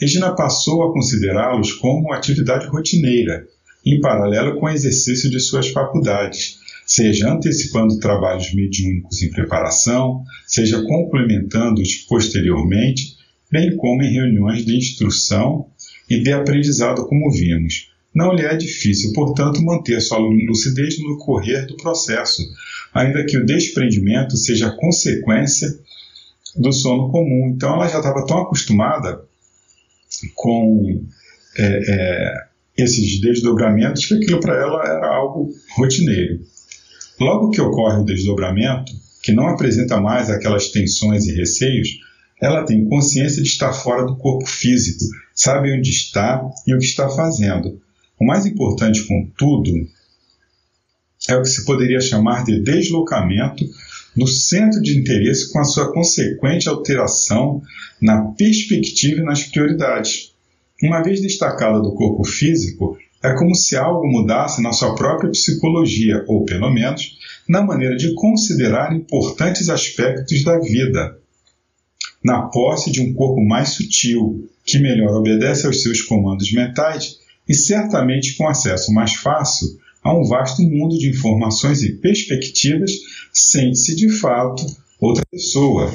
Regina passou a considerá-los como atividade rotineira, em paralelo com o exercício de suas faculdades, seja antecipando trabalhos mediúnicos em preparação, seja complementando-os posteriormente, bem como em reuniões de instrução e de aprendizado, como vimos. Não lhe é difícil, portanto, manter sua lucidez no correr do processo, ainda que o desprendimento seja consequência do sono comum. Então ela já estava tão acostumada com é, é, esses desdobramentos que aquilo para ela era algo rotineiro. Logo que ocorre o desdobramento, que não apresenta mais aquelas tensões e receios, ela tem consciência de estar fora do corpo físico, sabe onde está e o que está fazendo. O mais importante, contudo, é o que se poderia chamar de deslocamento do centro de interesse com a sua consequente alteração na perspectiva e nas prioridades. Uma vez destacada do corpo físico, É como se algo mudasse na sua própria psicologia, ou pelo menos na maneira de considerar importantes aspectos da vida. Na posse de um corpo mais sutil, que melhor obedece aos seus comandos mentais e certamente com acesso mais fácil a um vasto mundo de informações e perspectivas, sente-se de fato outra pessoa.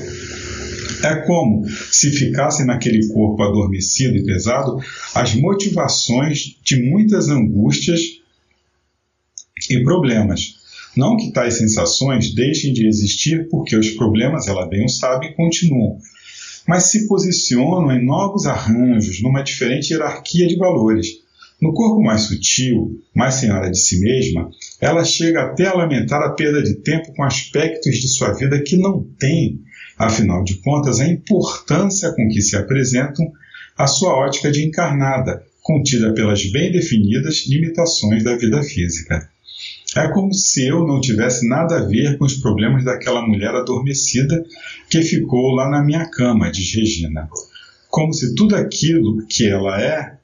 É como se ficassem naquele corpo adormecido e pesado as motivações de muitas angústias e problemas. Não que tais sensações deixem de existir, porque os problemas, ela bem o sabe, continuam, mas se posicionam em novos arranjos, numa diferente hierarquia de valores. No corpo mais sutil, mais senhora de si mesma, ela chega até a lamentar a perda de tempo com aspectos de sua vida que não tem, afinal de contas, a importância com que se apresentam a sua ótica de encarnada, contida pelas bem definidas limitações da vida física. É como se eu não tivesse nada a ver com os problemas daquela mulher adormecida que ficou lá na minha cama, diz Regina. Como se tudo aquilo que ela é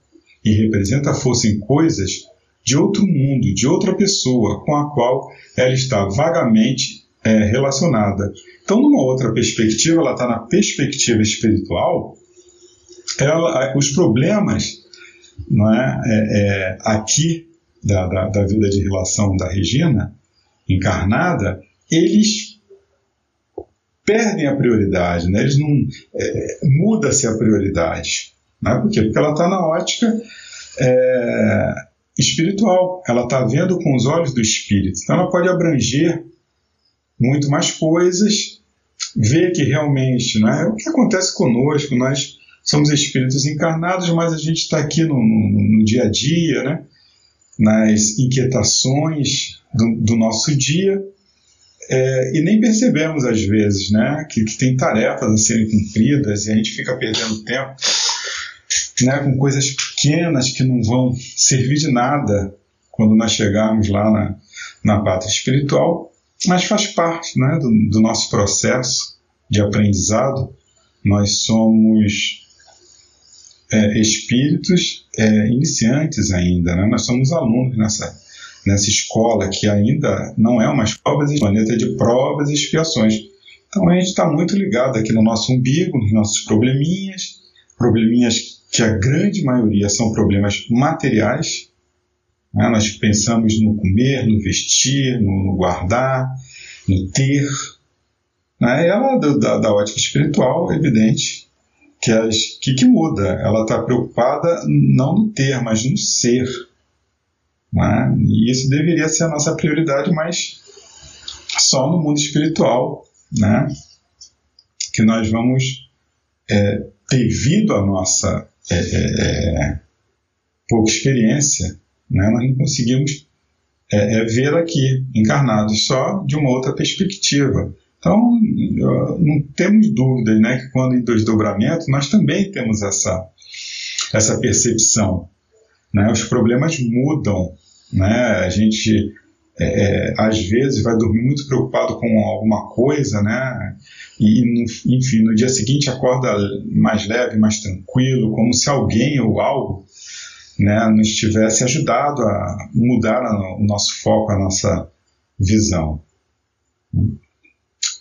e representa fossem coisas de outro mundo, de outra pessoa com a qual ela está vagamente é, relacionada. Então, numa outra perspectiva, ela está na perspectiva espiritual, ela, os problemas não é, é, é aqui da, da, da vida de relação da Regina, encarnada, eles perdem a prioridade, né? eles não é, muda-se a prioridade, né? Por quê? Porque ela está na ótica é, espiritual, ela está vendo com os olhos do espírito, então ela pode abranger muito mais coisas, ver que realmente, né? O que acontece conosco, nós somos espíritos encarnados, mas a gente está aqui no, no, no dia a dia, né? nas inquietações do, do nosso dia é, e nem percebemos às vezes né, que, que, tem tarefas a serem cumpridas e a gente fica perdendo tempo né, com coisas pequenas que não vão servir de nada quando nós chegarmos lá na, na pátria espiritual, mas faz parte né, do, do nosso processo de aprendizado. Nós somos é, espíritos é, iniciantes ainda, né? nós somos alunos nessa, nessa escola que ainda não é uma escola, é planeta de provas e expiações. Então a gente está muito ligado aqui no nosso umbigo, nos nossos probleminhas, probleminhas que a grande maioria são problemas materiais. Né? Nós pensamos no comer, no vestir, no, no guardar, no ter. Né? Ela, da, da ótica espiritual, é evidente, que, as, que, que muda? Ela está preocupada não no ter, mas no ser. Né? E isso deveria ser a nossa prioridade, mas só no mundo espiritual, né? que nós vamos, é, devido à nossa é, é, é, pouca experiência, né? nós não conseguimos é, é, ver aqui, encarnados, só de uma outra perspectiva. Então, não temos dúvidas né, que quando em desdobramento, nós também temos essa, essa percepção. Né? Os problemas mudam. Né? A gente, é, é, às vezes, vai dormir muito preocupado com alguma coisa, né? E, enfim, no dia seguinte acorda mais leve, mais tranquilo, como se alguém ou algo né, nos tivesse ajudado a mudar o nosso foco, a nossa visão.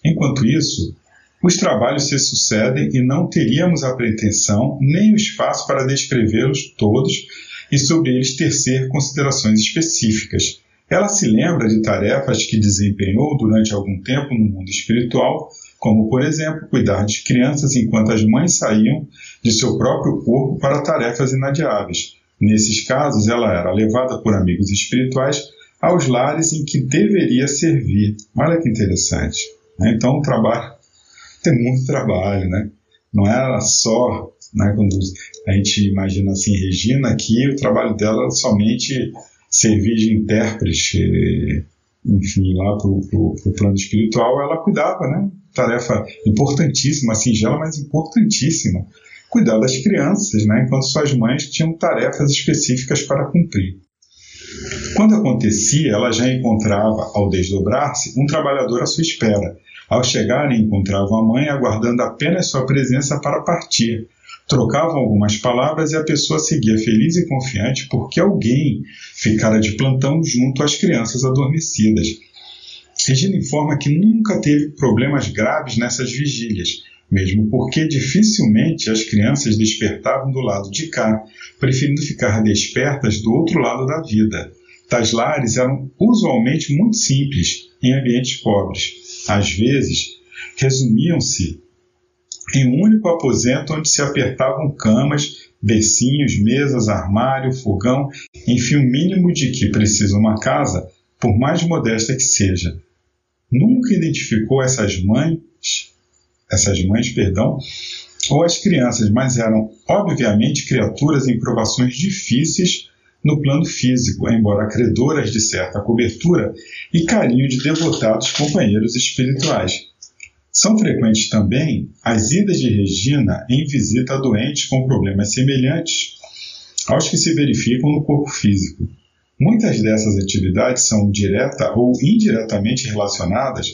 Enquanto isso, os trabalhos se sucedem e não teríamos a pretensão nem o espaço para descrevê-los todos e sobre eles tecer considerações específicas. Ela se lembra de tarefas que desempenhou durante algum tempo no mundo espiritual, como, por exemplo, cuidar de crianças enquanto as mães saíam de seu próprio corpo para tarefas inadiáveis. Nesses casos, ela era levada por amigos espirituais aos lares em que deveria servir. Olha que interessante. Né? Então, o trabalho tem muito trabalho, né? Não era só, né, quando a gente imagina assim, Regina, que o trabalho dela somente servir de intérprete, enfim, lá para o plano espiritual, ela cuidava, né? Tarefa importantíssima, singela, mas importantíssima. Cuidar das crianças, né? Enquanto suas mães tinham tarefas específicas para cumprir. Quando acontecia, ela já encontrava, ao desdobrar-se, um trabalhador à sua espera. Ao chegarem, encontravam a mãe aguardando apenas sua presença para partir, Trocavam algumas palavras e a pessoa seguia feliz e confiante porque alguém ficara de plantão junto às crianças adormecidas. Regina informa que nunca teve problemas graves nessas vigílias, mesmo porque dificilmente as crianças despertavam do lado de cá, preferindo ficar despertas do outro lado da vida. Tais lares eram usualmente muito simples, em ambientes pobres. Às vezes, resumiam-se em um único aposento onde se apertavam camas, bercinhos, mesas, armário, fogão, enfim, o mínimo de que precisa uma casa, por mais modesta que seja. Nunca identificou essas mães, essas mães, perdão, ou as crianças, mas eram obviamente criaturas em provações difíceis no plano físico, embora credoras de certa cobertura e carinho de devotados companheiros espirituais. São frequentes também as idas de Regina em visita a doentes com problemas semelhantes aos que se verificam no corpo físico. Muitas dessas atividades são direta ou indiretamente relacionadas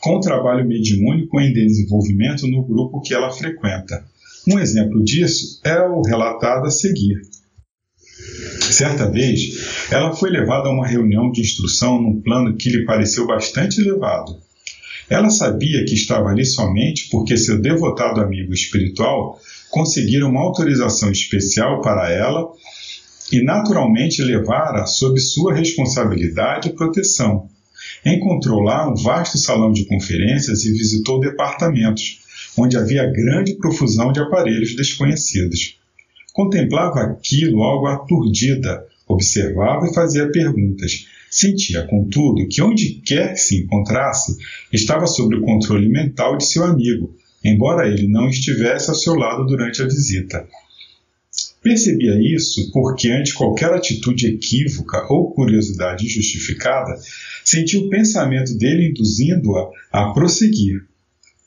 com o trabalho mediúnico em desenvolvimento no grupo que ela frequenta. Um exemplo disso é o relatado a seguir. Certa vez, ela foi levada a uma reunião de instrução num plano que lhe pareceu bastante elevado. Ela sabia que estava ali somente porque seu devotado amigo espiritual conseguira uma autorização especial para ela e naturalmente levara sob sua responsabilidade e proteção. Encontrou lá um vasto salão de conferências e visitou departamentos, onde havia grande profusão de aparelhos desconhecidos. Contemplava aquilo algo aturdida, observava e fazia perguntas, Sentia, contudo, que onde quer que se encontrasse, estava sob o controle mental de seu amigo, embora ele não estivesse ao seu lado durante a visita. Percebia isso porque, ante qualquer atitude equívoca ou curiosidade injustificada, sentia o pensamento dele induzindo-a a prosseguir.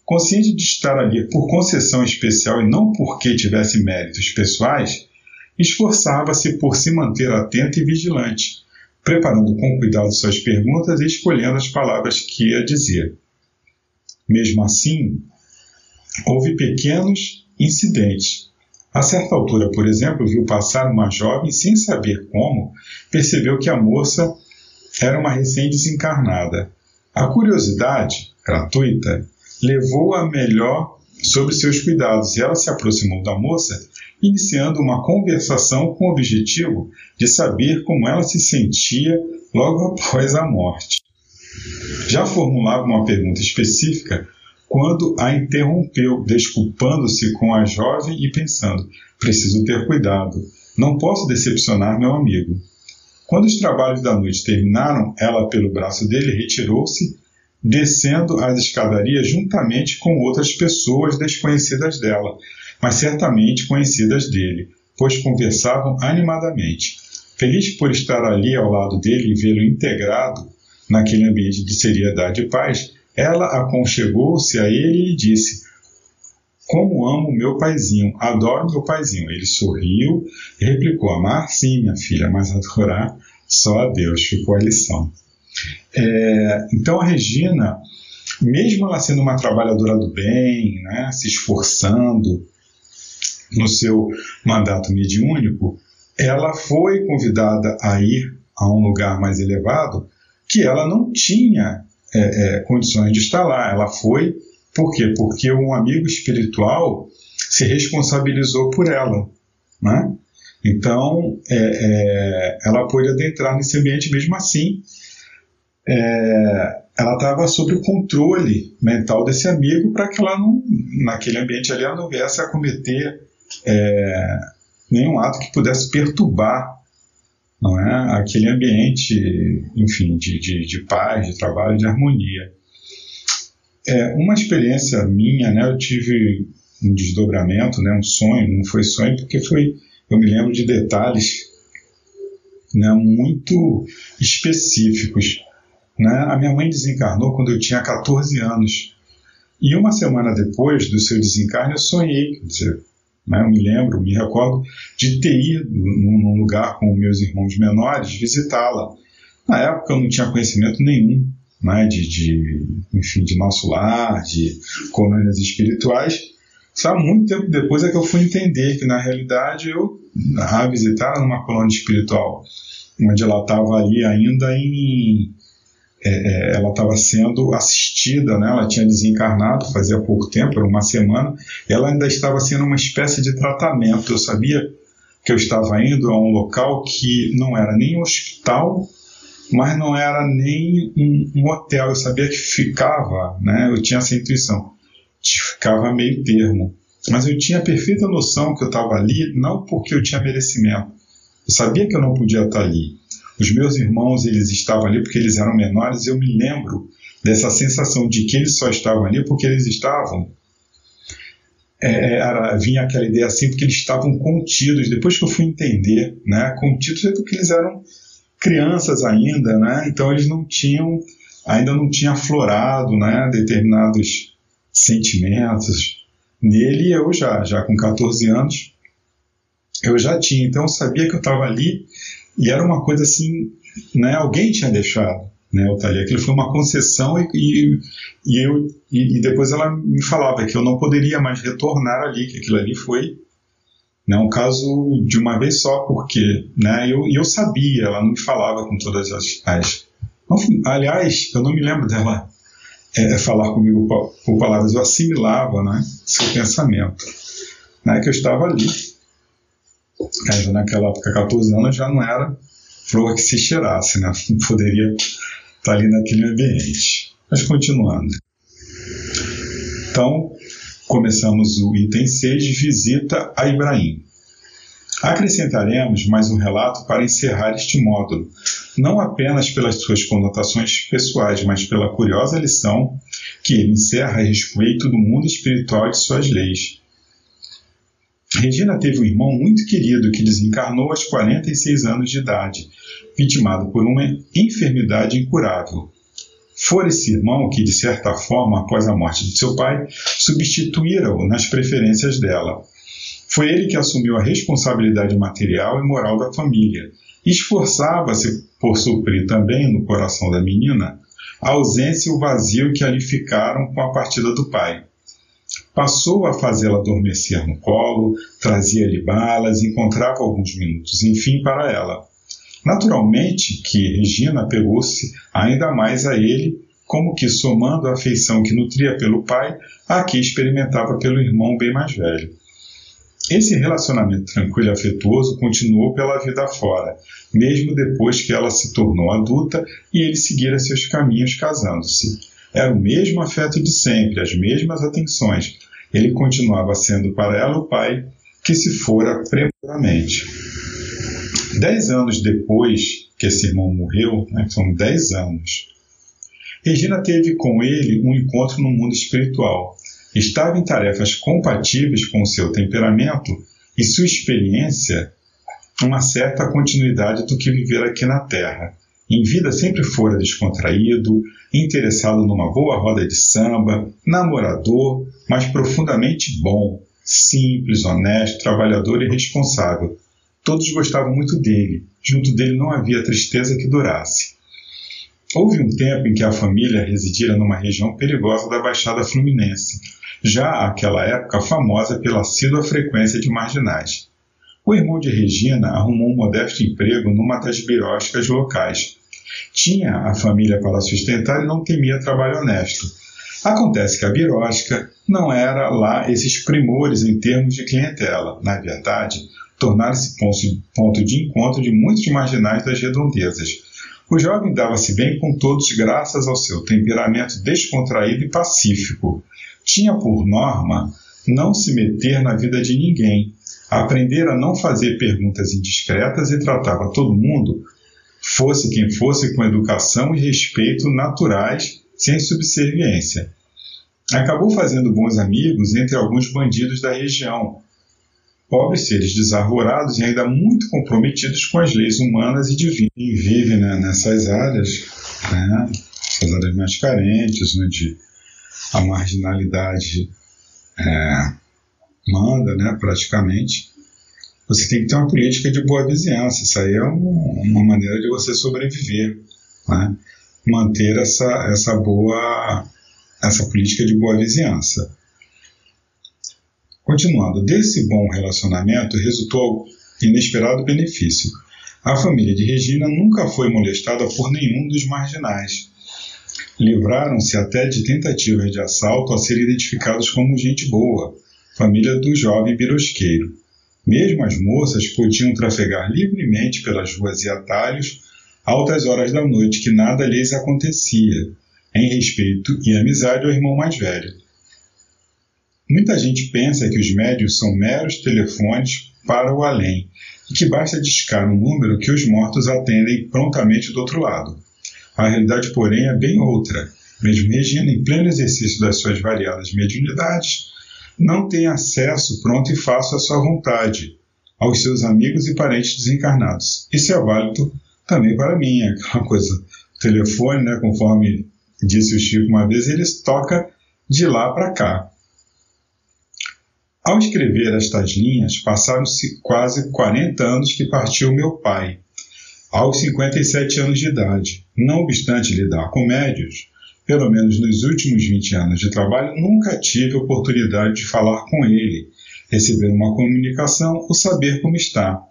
Consciente de estar ali por concessão especial e não porque tivesse méritos pessoais, esforçava-se por se manter atento e vigilante, preparando com cuidado suas perguntas e escolhendo as palavras que ia dizer. Mesmo assim, houve pequenos incidentes. A certa altura, por exemplo, viu passar uma jovem sem saber como, percebeu que a moça era uma recém-desencarnada. A curiosidade, gratuita, levou-a melhor sobre seus cuidados e ela se aproximou da moça iniciando uma conversação com o objetivo de saber como ela se sentia logo após a morte. Já formulava uma pergunta específica quando a interrompeu, desculpando-se com a jovem e pensando: preciso ter cuidado, não posso decepcionar meu amigo. Quando os trabalhos da noite terminaram, ela, pelo braço dele, retirou-se, descendo as escadarias juntamente com outras pessoas desconhecidas dela, mas certamente conhecidas dele, pois conversavam animadamente. Feliz por estar ali ao lado dele e vê-lo integrado naquele ambiente de seriedade e paz, ela aconchegou-se a ele e disse: Como amo meu paizinho, adoro meu paizinho. Ele sorriu e replicou: Amar sim, minha filha, mas adorar só a Deus. Ficou a lição. É, então a Regina, mesmo ela sendo uma trabalhadora do bem, né, se esforçando, no seu mandato mediúnico, ela foi convidada a ir a um lugar mais elevado que ela não tinha é, é, condições de estar lá. Ela foi, por quê? Porque um amigo espiritual se responsabilizou por ela. Né? Então, é, é ela pôde adentrar nesse ambiente mesmo assim. É, ela estava sob o controle mental desse amigo para que ela não, naquele ambiente ali, ela não viesse a cometer é, nenhum ato que pudesse perturbar não é, aquele ambiente, enfim, de, de, de paz, de trabalho, de harmonia. É, uma experiência minha, né, eu tive um desdobramento, né, um sonho, não foi sonho porque foi, eu me lembro de detalhes né, muito específicos. Né? A minha mãe desencarnou quando eu tinha 14 anos. E uma semana depois do seu desencarne, eu sonhei. Quer dizer, né? Eu me lembro, me recordo de ter ido num lugar com meus irmãos menores visitá-la. Na época eu não tinha conhecimento nenhum né, de, de, enfim, de nosso lar, de colônias espirituais, Só muito tempo depois é que eu fui entender que, na realidade, eu a visitar numa colônia espiritual, onde ela estava ali ainda em. É, é ela estava sendo assistida, né? ela tinha desencarnado fazia pouco tempo, era uma semana, ela ainda estava sendo uma espécie de tratamento. Eu sabia que eu estava indo a um local que não era nem um hospital, mas não era nem um, um hotel. Eu sabia que ficava, né? eu tinha essa intuição ficava meio termo. Mas eu tinha perfeita noção que eu estava ali não porque eu tinha merecimento. Eu sabia que eu não podia estar ali. Os meus irmãos, eles estavam ali porque eles eram menores, eu me lembro dessa sensação de que eles só estavam ali porque eles estavam. É, é era, vinha aquela ideia assim, porque eles estavam contidos. Depois que eu fui entender, né, contidos é porque eles eram crianças ainda, né, então eles não tinham, ainda não tinha aflorado né, determinados sentimentos. Nele eu já, já com 14 anos, eu já tinha. Então eu sabia que eu estava ali e era uma coisa assim, né? Alguém tinha deixado, né? Estar ali. Aquilo foi uma concessão e, e, e eu e, e, depois ela me falava que eu não poderia mais retornar ali, que aquilo ali foi né, um caso de uma vez só, porque, né? Eu, eu sabia, ela não me falava com todas as, as aliás, eu não me lembro dela é, falar comigo por palavras, eu assimilava né, seu pensamento. Né, que eu estava ali, ainda naquela época, 14 anos, já não era flor que se cheirasse, né? não poderia estar ali naquele ambiente. Mas continuando. Então, começamos o item 6, visita a Ibrahim. Acrescentaremos mais um relato para encerrar este módulo, não apenas pelas suas conotações pessoais, mas pela curiosa lição que ele encerra a respeito do mundo espiritual e de suas leis. Regina teve um irmão muito querido que desencarnou aos 46 anos de idade, vitimado por uma enfermidade incurável. Fora esse irmão que, de certa forma, após a morte de seu pai, substituíra-o nas preferências dela. Foi ele que assumiu a responsabilidade material e moral da família. Esforçava-se por suprir também no coração da menina a ausência e o vazio que ali ficaram com a partida do pai. Passou a fazê-la adormecer no colo, trazia-lhe balas, encontrava alguns minutos, enfim, para ela. Naturalmente que Regina pegou-se ainda mais a ele, como que somando a afeição que nutria pelo pai, a que experimentava pelo irmão bem mais velho. Esse relacionamento tranquilo e afetuoso continuou pela vida fora, mesmo depois que ela se tornou adulta e ele seguira seus caminhos casando-se. Era o mesmo afeto de sempre, as mesmas atenções. Ele continuava sendo para ela o pai que se fora prematuramente. Dez anos depois que esse irmão morreu, né, são dez anos, Regina teve com ele um encontro no mundo espiritual estava em tarefas compatíveis com o seu temperamento e sua experiência uma certa continuidade do que viver aqui na Terra. Em vida sempre fora descontraído, interessado numa boa roda de samba, namorador, mas profundamente bom, simples, honesto, trabalhador e responsável. Todos gostavam muito dele. Junto dele não havia tristeza que durasse. Houve um tempo em que a família residira numa região perigosa da Baixada Fluminense, já àquela época famosa pela assídua frequência de marginais. O irmão de Regina arrumou um modesto emprego numa das birósticas locais. Tinha a família para sustentar e não temia trabalho honesto. Acontece que a biróstica não era lá esses primores em termos de clientela. Na verdade, tornara-se ponto de encontro de muitos marginais das redondezas. O jovem dava-se bem com todos graças ao seu temperamento descontraído e pacífico tinha por norma não se meter na vida de ninguém, aprender a não fazer perguntas indiscretas e tratava todo mundo, fosse quem fosse, com educação e respeito naturais, sem subserviência. Acabou fazendo bons amigos entre alguns bandidos da região, pobres seres desarvorados e ainda muito comprometidos com as leis humanas e divinas. Quem vive né, nessas áreas, né, essas áreas mais carentes, onde a marginalidade é, manda, né, praticamente, você tem que ter uma política de boa vizinhança. Isso aí é um, uma maneira de você sobreviver, né? manter essa, essa boa essa política de boa vizinhança. Continuando, desse bom relacionamento resultou inesperado benefício. A família de Regina nunca foi molestada por nenhum dos marginais. Livraram-se até de tentativas de assalto a serem identificados como gente boa, família do jovem birosqueiro. Mesmo as moças podiam trafegar livremente pelas ruas e atalhos altas horas da noite, que nada lhes acontecia, em respeito e amizade ao irmão mais velho. Muita gente pensa que os médios são meros telefones para o além e que basta discar um número que os mortos atendem prontamente do outro lado. A realidade, porém, é bem outra. Mesmo Regina, em pleno exercício das suas variadas mediunidades, não tem acesso pronto e fácil à sua vontade aos seus amigos e parentes desencarnados. Isso é válido também para mim, é aquela coisa. O telefone, né, conforme disse o Chico uma vez, ele toca de lá para cá. Ao escrever estas linhas, passaram-se quase 40 anos que partiu meu pai, aos 57 anos de idade. Não obstante lidar com médios, pelo menos nos últimos 20 anos de trabalho, nunca tive oportunidade de falar com ele, receber uma comunicação ou saber como está.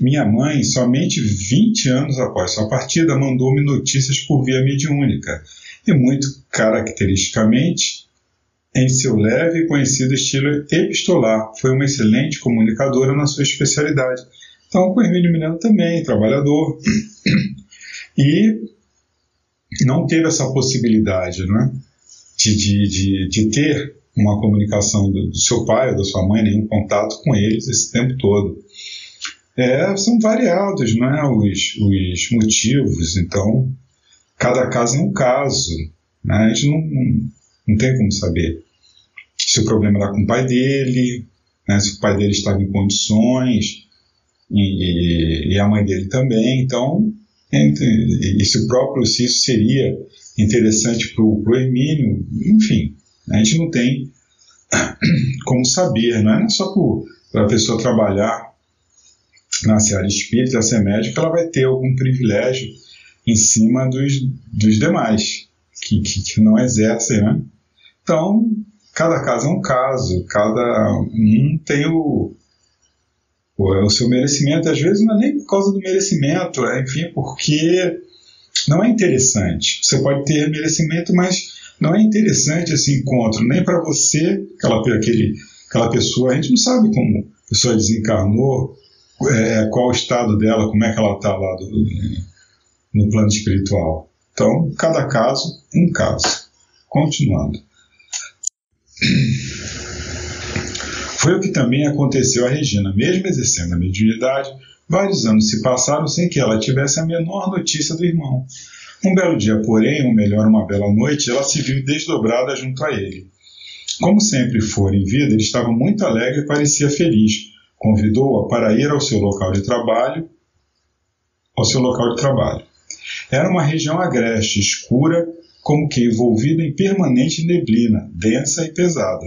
Minha mãe, somente 20 anos após sua partida, mandou-me notícias por via mediúnica, e muito caracteristicamente em seu leve e conhecido estilo epistolar. Foi uma excelente comunicadora na sua especialidade. Então, o Hermínio Miranda também, trabalhador. E não teve essa possibilidade né, de, de, de, de ter uma comunicação do, do, seu pai ou da sua mãe, nenhum contato com eles esse tempo todo. É, são variados né, os, os motivos, então cada caso é um caso. Né, a gente não, não, tem como saber se o problema era com o pai dele, né, se o pai dele estava em condições, e, e a mãe dele também. Então, entre, e se o próprio Cício seria interessante para o Hermínio, enfim, a gente não tem como saber, não é só para a pessoa trabalhar na seara espírita, ser médico, ela vai ter algum privilégio em cima dos, dos demais, que, que, que não exercem, né? Então, cada caso é um caso, cada um tem o, o, o seu merecimento. Às vezes não é nem por causa do merecimento, é, enfim, porque não é interessante. Você pode ter merecimento, mas não é interessante esse encontro, nem para você, aquela, aquele, aquela pessoa. A gente não sabe como a pessoa desencarnou, é, qual o estado dela, como é que ela está lá do, no plano espiritual. Então, cada caso, um caso. Continuando. Foi o que também aconteceu a Regina. Mesmo exercendo a mediunidade, vários anos se passaram sem que ela tivesse a menor notícia do irmão. Um belo dia, porém, ou melhor, uma bela noite, ela se viu desdobrada junto a ele. Como sempre fora em vida, ele estava muito alegre e parecia feliz. Convidou-a para ir ao seu local de trabalho, ao seu local de trabalho. Era uma região agreste, escura como que envolvida em permanente neblina, densa e pesada.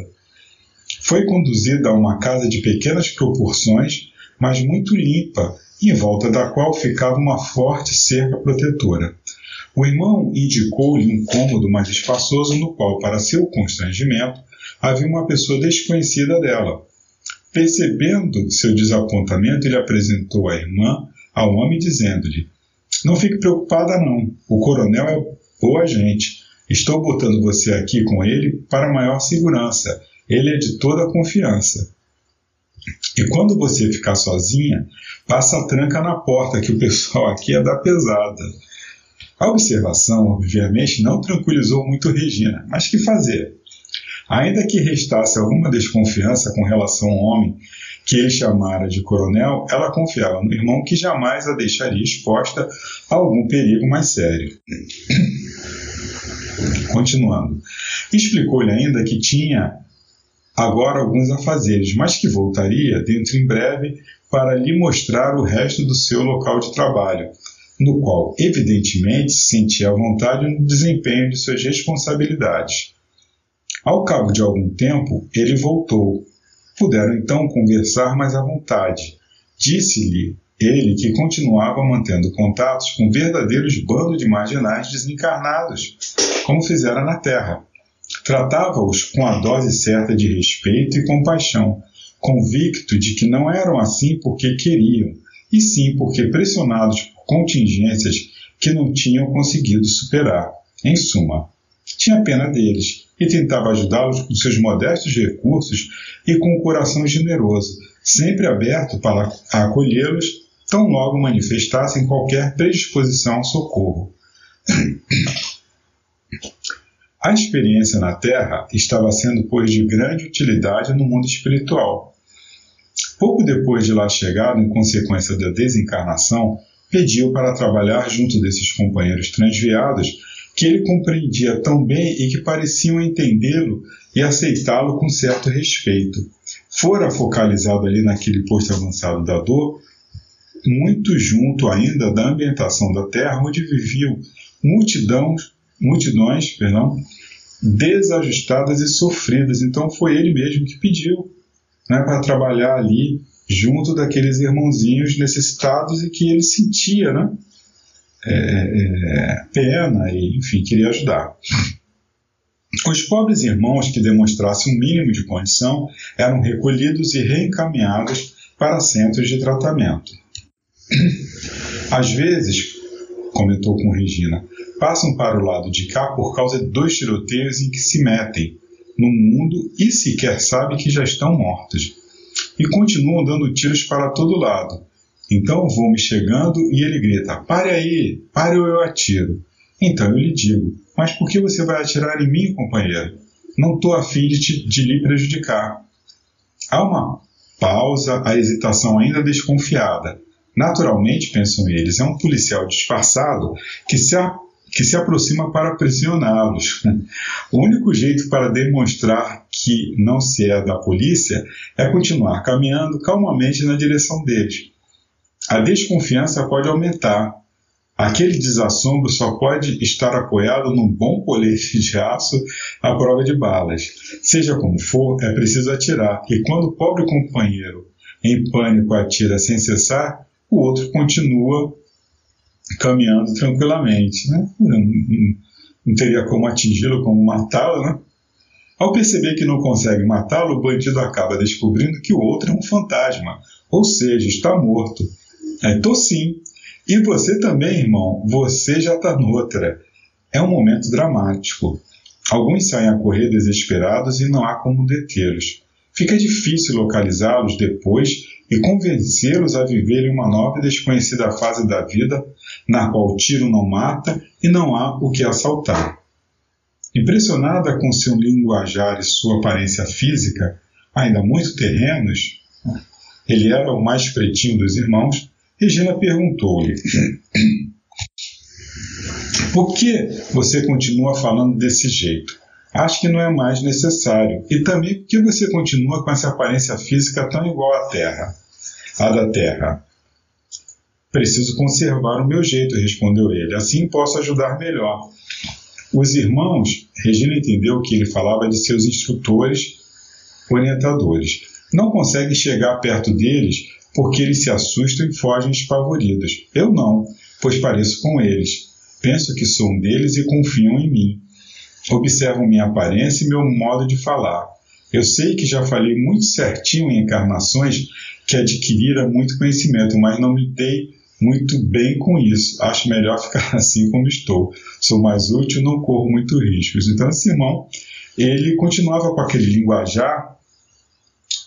Foi conduzida a uma casa de pequenas proporções, mas muito limpa, em volta da qual ficava uma forte cerca protetora. O irmão indicou-lhe um cômodo mais espaçoso, no qual, para seu constrangimento, havia uma pessoa desconhecida dela. Percebendo seu desapontamento, ele apresentou a irmã ao homem, dizendo-lhe: Não fique preocupada, não. O coronel é Boa gente, estou botando você aqui com ele para maior segurança. Ele é de toda confiança. E quando você ficar sozinha, passa a tranca na porta, que o pessoal aqui é da pesada. A observação, obviamente, não tranquilizou muito Regina, mas que fazer? Ainda que restasse alguma desconfiança com relação ao homem que ele chamara de coronel, ela confiava no irmão que jamais a deixaria exposta a algum perigo mais sério. Continuando. Explicou-lhe ainda que tinha agora alguns afazeres, mas que voltaria dentro em breve para lhe mostrar o resto do seu local de trabalho, no qual, evidentemente, sentia vontade no desempenho de suas responsabilidades. Ao cabo de algum tempo, ele voltou. Puderam então conversar mais à vontade. Disse-lhe ele que continuava mantendo contatos com verdadeiros bandos de marginais desencarnados, como fizera na Terra. Tratava-os com a dose certa de respeito e compaixão, convicto de que não eram assim porque queriam, e sim porque pressionados por contingências que não tinham conseguido superar. Em suma, tinha pena deles e tentava ajudá-los com seus modestos recursos e com um coração generoso, sempre aberto para acolhê-los, tão logo manifestassem qualquer predisposição ao socorro. A experiência na Terra estava sendo, pois, de grande utilidade no mundo espiritual. Pouco depois de lá chegado, em consequência da desencarnação, pediu para trabalhar junto desses companheiros transviados que ele compreendia tão bem e que pareciam entendê-lo e aceitá-lo com certo respeito. Fora focalizado ali naquele posto avançado da dor, muito junto ainda da ambientação da Terra, onde viviam multidão, multidões perdão, desajustadas e sofridas. Então foi ele mesmo que pediu né, para trabalhar ali junto daqueles irmãozinhos necessitados e que ele sentia né, é, é, pena e, enfim, queria ajudar. Os pobres irmãos que demonstrassem um mínimo de condição eram recolhidos e reencaminhados para centros de tratamento. Às vezes, comentou com Regina, passam para o lado de cá por causa de dois tiroteios em que se metem no mundo e sequer sabem que já estão mortos. E continuam dando tiros para todo lado. Então vou me chegando e ele grita: Pare aí, pare ou eu atiro. Então eu lhe digo: Mas por que você vai atirar em mim, companheiro? Não estou afim de, te, de lhe prejudicar. Há uma pausa, a hesitação ainda desconfiada. Naturalmente, pensam eles, é um policial disfarçado que se, a, que se aproxima para aprisioná-los. O único jeito para demonstrar que não se é da polícia é continuar caminhando calmamente na direção deles. A desconfiança pode aumentar. Aquele desassombro só pode estar apoiado num bom colete de aço à prova de balas. Seja como for, é preciso atirar, e quando o pobre companheiro, em pânico, atira sem cessar, o outro continua caminhando tranquilamente. Né? Não, não, não teria como atingi-lo, como matá-lo. Né? Ao perceber que não consegue matá-lo, o bandido acaba descobrindo que o outro é um fantasma, ou seja, está morto. Estou sim. E você também, irmão, você já está noutra. É um momento dramático. Alguns saem a correr desesperados e não há como detê-los. Fica difícil localizá-los depois e convencê-los a viverem uma nova e desconhecida fase da vida, na qual o tiro não mata e não há o que assaltar. Impressionada com seu linguajar e sua aparência física, ainda muito terrenos, ele era o mais pretinho dos irmãos, Regina perguntou-lhe: Por que você continua falando desse jeito? Acho que não é mais necessário. E também porque você continua com essa aparência física tão igual à Terra, à da Terra. Preciso conservar o meu jeito, respondeu ele. Assim posso ajudar melhor. Os irmãos, Regina entendeu que ele falava de seus instrutores, orientadores. Não consegue chegar perto deles porque eles se assustam e fogem espavoridos. Eu não, pois pareço com eles. Penso que sou um deles e confiam em mim. Observam minha aparência e meu modo de falar. Eu sei que já falei muito certinho em encarnações que adquirira muito conhecimento, mas não me dei muito bem com isso. Acho melhor ficar assim como estou. Sou mais útil, não corro muito riscos. Então, esse irmão, ele continuava com aquele linguajar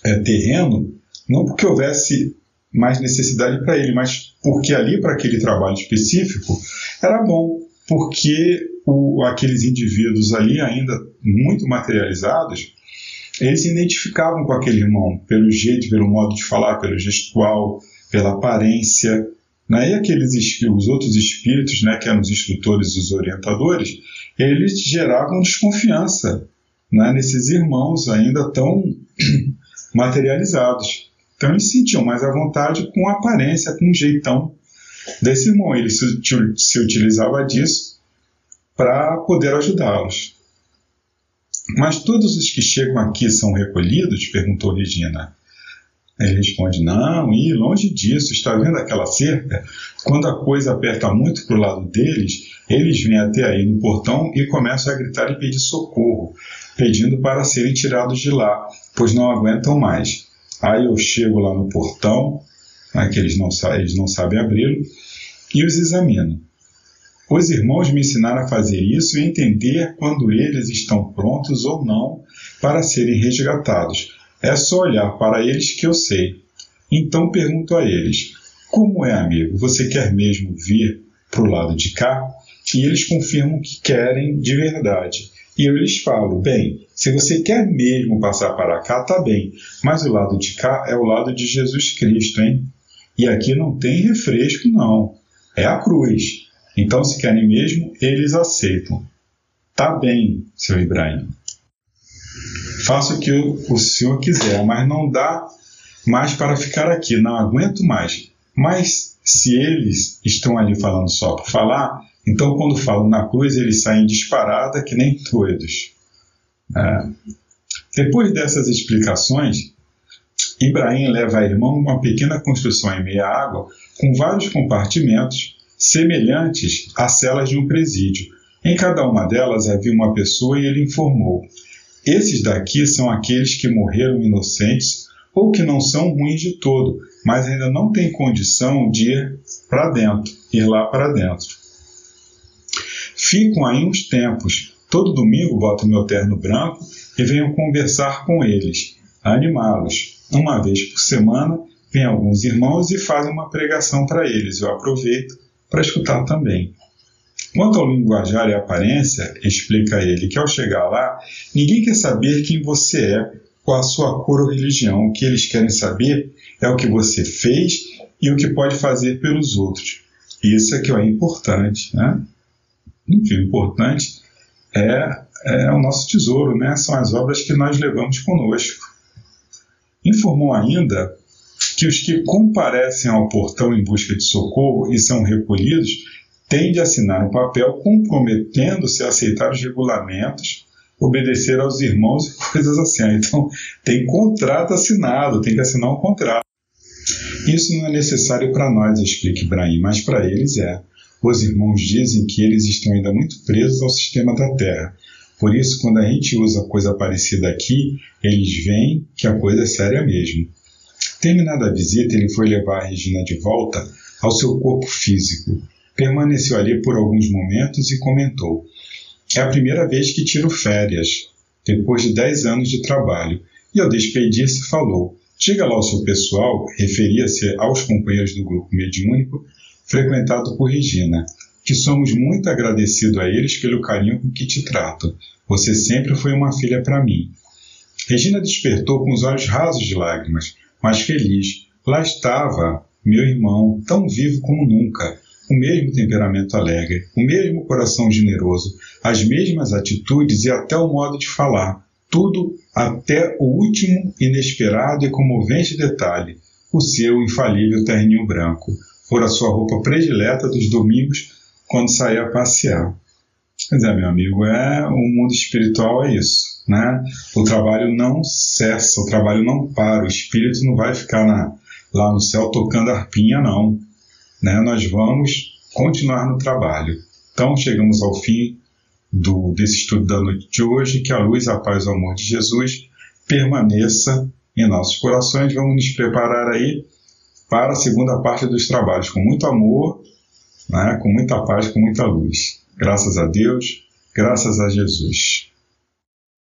é, terreno, não porque houvesse mais necessidade para ele, mas porque ali, para aquele trabalho específico, era bom, porque o, aqueles indivíduos ali, ainda muito materializados, eles se identificavam com aquele irmão pelo jeito, pelo modo de falar, pelo gestual, pela aparência. Né? E aqueles os outros espíritos, né, que eram os instrutores, os orientadores, eles geravam desconfiança né, nesses irmãos ainda tão materializados. Então eles se sentiam mais à vontade com a aparência, com o jeitão desse irmão. Ele se, se utilizava disso para poder ajudá-los. Mas todos os que chegam aqui são recolhidos? perguntou Regina. Ele responde: Não, e longe disso, está vendo aquela cerca? Quando a coisa aperta muito para o lado deles, eles vêm até aí no portão e começam a gritar e pedir socorro, pedindo para serem tirados de lá, pois não aguentam mais. Aí eu chego lá no portão, né, que eles não, eles não sabem abri-lo, e os examino. Os irmãos me ensinaram a fazer isso e entender quando eles estão prontos ou não para serem resgatados. É só olhar para eles que eu sei. Então pergunto a eles: Como é, amigo? Você quer mesmo vir para o lado de cá? E eles confirmam que querem de verdade. E eu lhes falo: Bem, se você quer mesmo passar para cá, tá bem, mas o lado de cá é o lado de Jesus Cristo, hein? E aqui não tem refresco, não. É a cruz. Então, se querem mesmo, eles aceitam. Tá bem, seu Ibrahim. Faça o que o senhor quiser, mas não dá mais para ficar aqui, não aguento mais. Mas se eles estão ali falando só por falar, então quando falam na cruz eles saem disparada que nem doidos. É. Depois dessas explicações, Ibrahim leva a irmã uma pequena construção em meia água com vários compartimentos semelhantes às celas de um presídio. Em cada uma delas havia uma pessoa e ele informou: esses daqui são aqueles que morreram inocentes ou que não são ruins de todo, mas ainda não têm condição de ir para dentro, ir lá para dentro. Ficam aí uns tempos. Todo domingo boto meu terno branco e venho conversar com eles, animá-los. Uma vez por semana vem alguns irmãos e fazem uma pregação para eles. Eu aproveito para escutar também. Quanto ao linguajar e aparência, explica ele que ao chegar lá, ninguém quer saber quem você é, qual a sua cor ou religião. O que eles querem saber é o que você fez e o que pode fazer pelos outros. Isso é que é importante, né? Enfim, o importante é, é o nosso tesouro, né? São as obras que nós levamos conosco. Informou ainda que os que comparecem ao portão em busca de socorro e são recolhidos tem de assinar um papel comprometendo-se a aceitar os regulamentos, obedecer aos irmãos e coisas assim. Então, tem contrato assinado, tem que assinar um contrato. Isso não é necessário para nós, explica Ibrahim, mas para eles é. Os irmãos dizem que eles estão ainda muito presos ao sistema da Terra. Por isso, quando a gente usa coisa parecida aqui, eles veem que a coisa é séria mesmo. Terminada a visita, ele foi levar a Regina de volta ao seu corpo físico, permaneceu ali por alguns momentos e comentou: É a primeira vez que tiro férias, depois de dez anos de trabalho. E ao despedir-se, falou: Diga lá ao seu pessoal, referia-se aos companheiros do grupo mediúnico frequentado por Regina, que somos muito agradecidos a eles pelo carinho com que te tratam. Você sempre foi uma filha para mim. Regina despertou com os olhos rasos de lágrimas, mas feliz. Lá estava meu irmão, tão vivo como nunca, o mesmo temperamento alegre, o mesmo coração generoso, as mesmas atitudes e até o modo de falar, tudo até o último inesperado e comovente detalhe, o seu infalível terninho branco, por a sua roupa predileta dos domingos quando saía a passear. Mas é, meu amigo, é o mundo espiritual é isso, né? O trabalho não cessa, o trabalho não para, o espírito não vai ficar na, lá no céu tocando arpinha, não né, nós vamos continuar no trabalho. Então, chegamos ao fim do, desse estudo da noite de hoje. Que a luz, a paz e o amor de Jesus permaneça em nossos corações. Vamos nos preparar aí para a segunda parte dos trabalhos, com muito amor, né, com muita paz, com muita luz. Graças a Deus, graças a Jesus.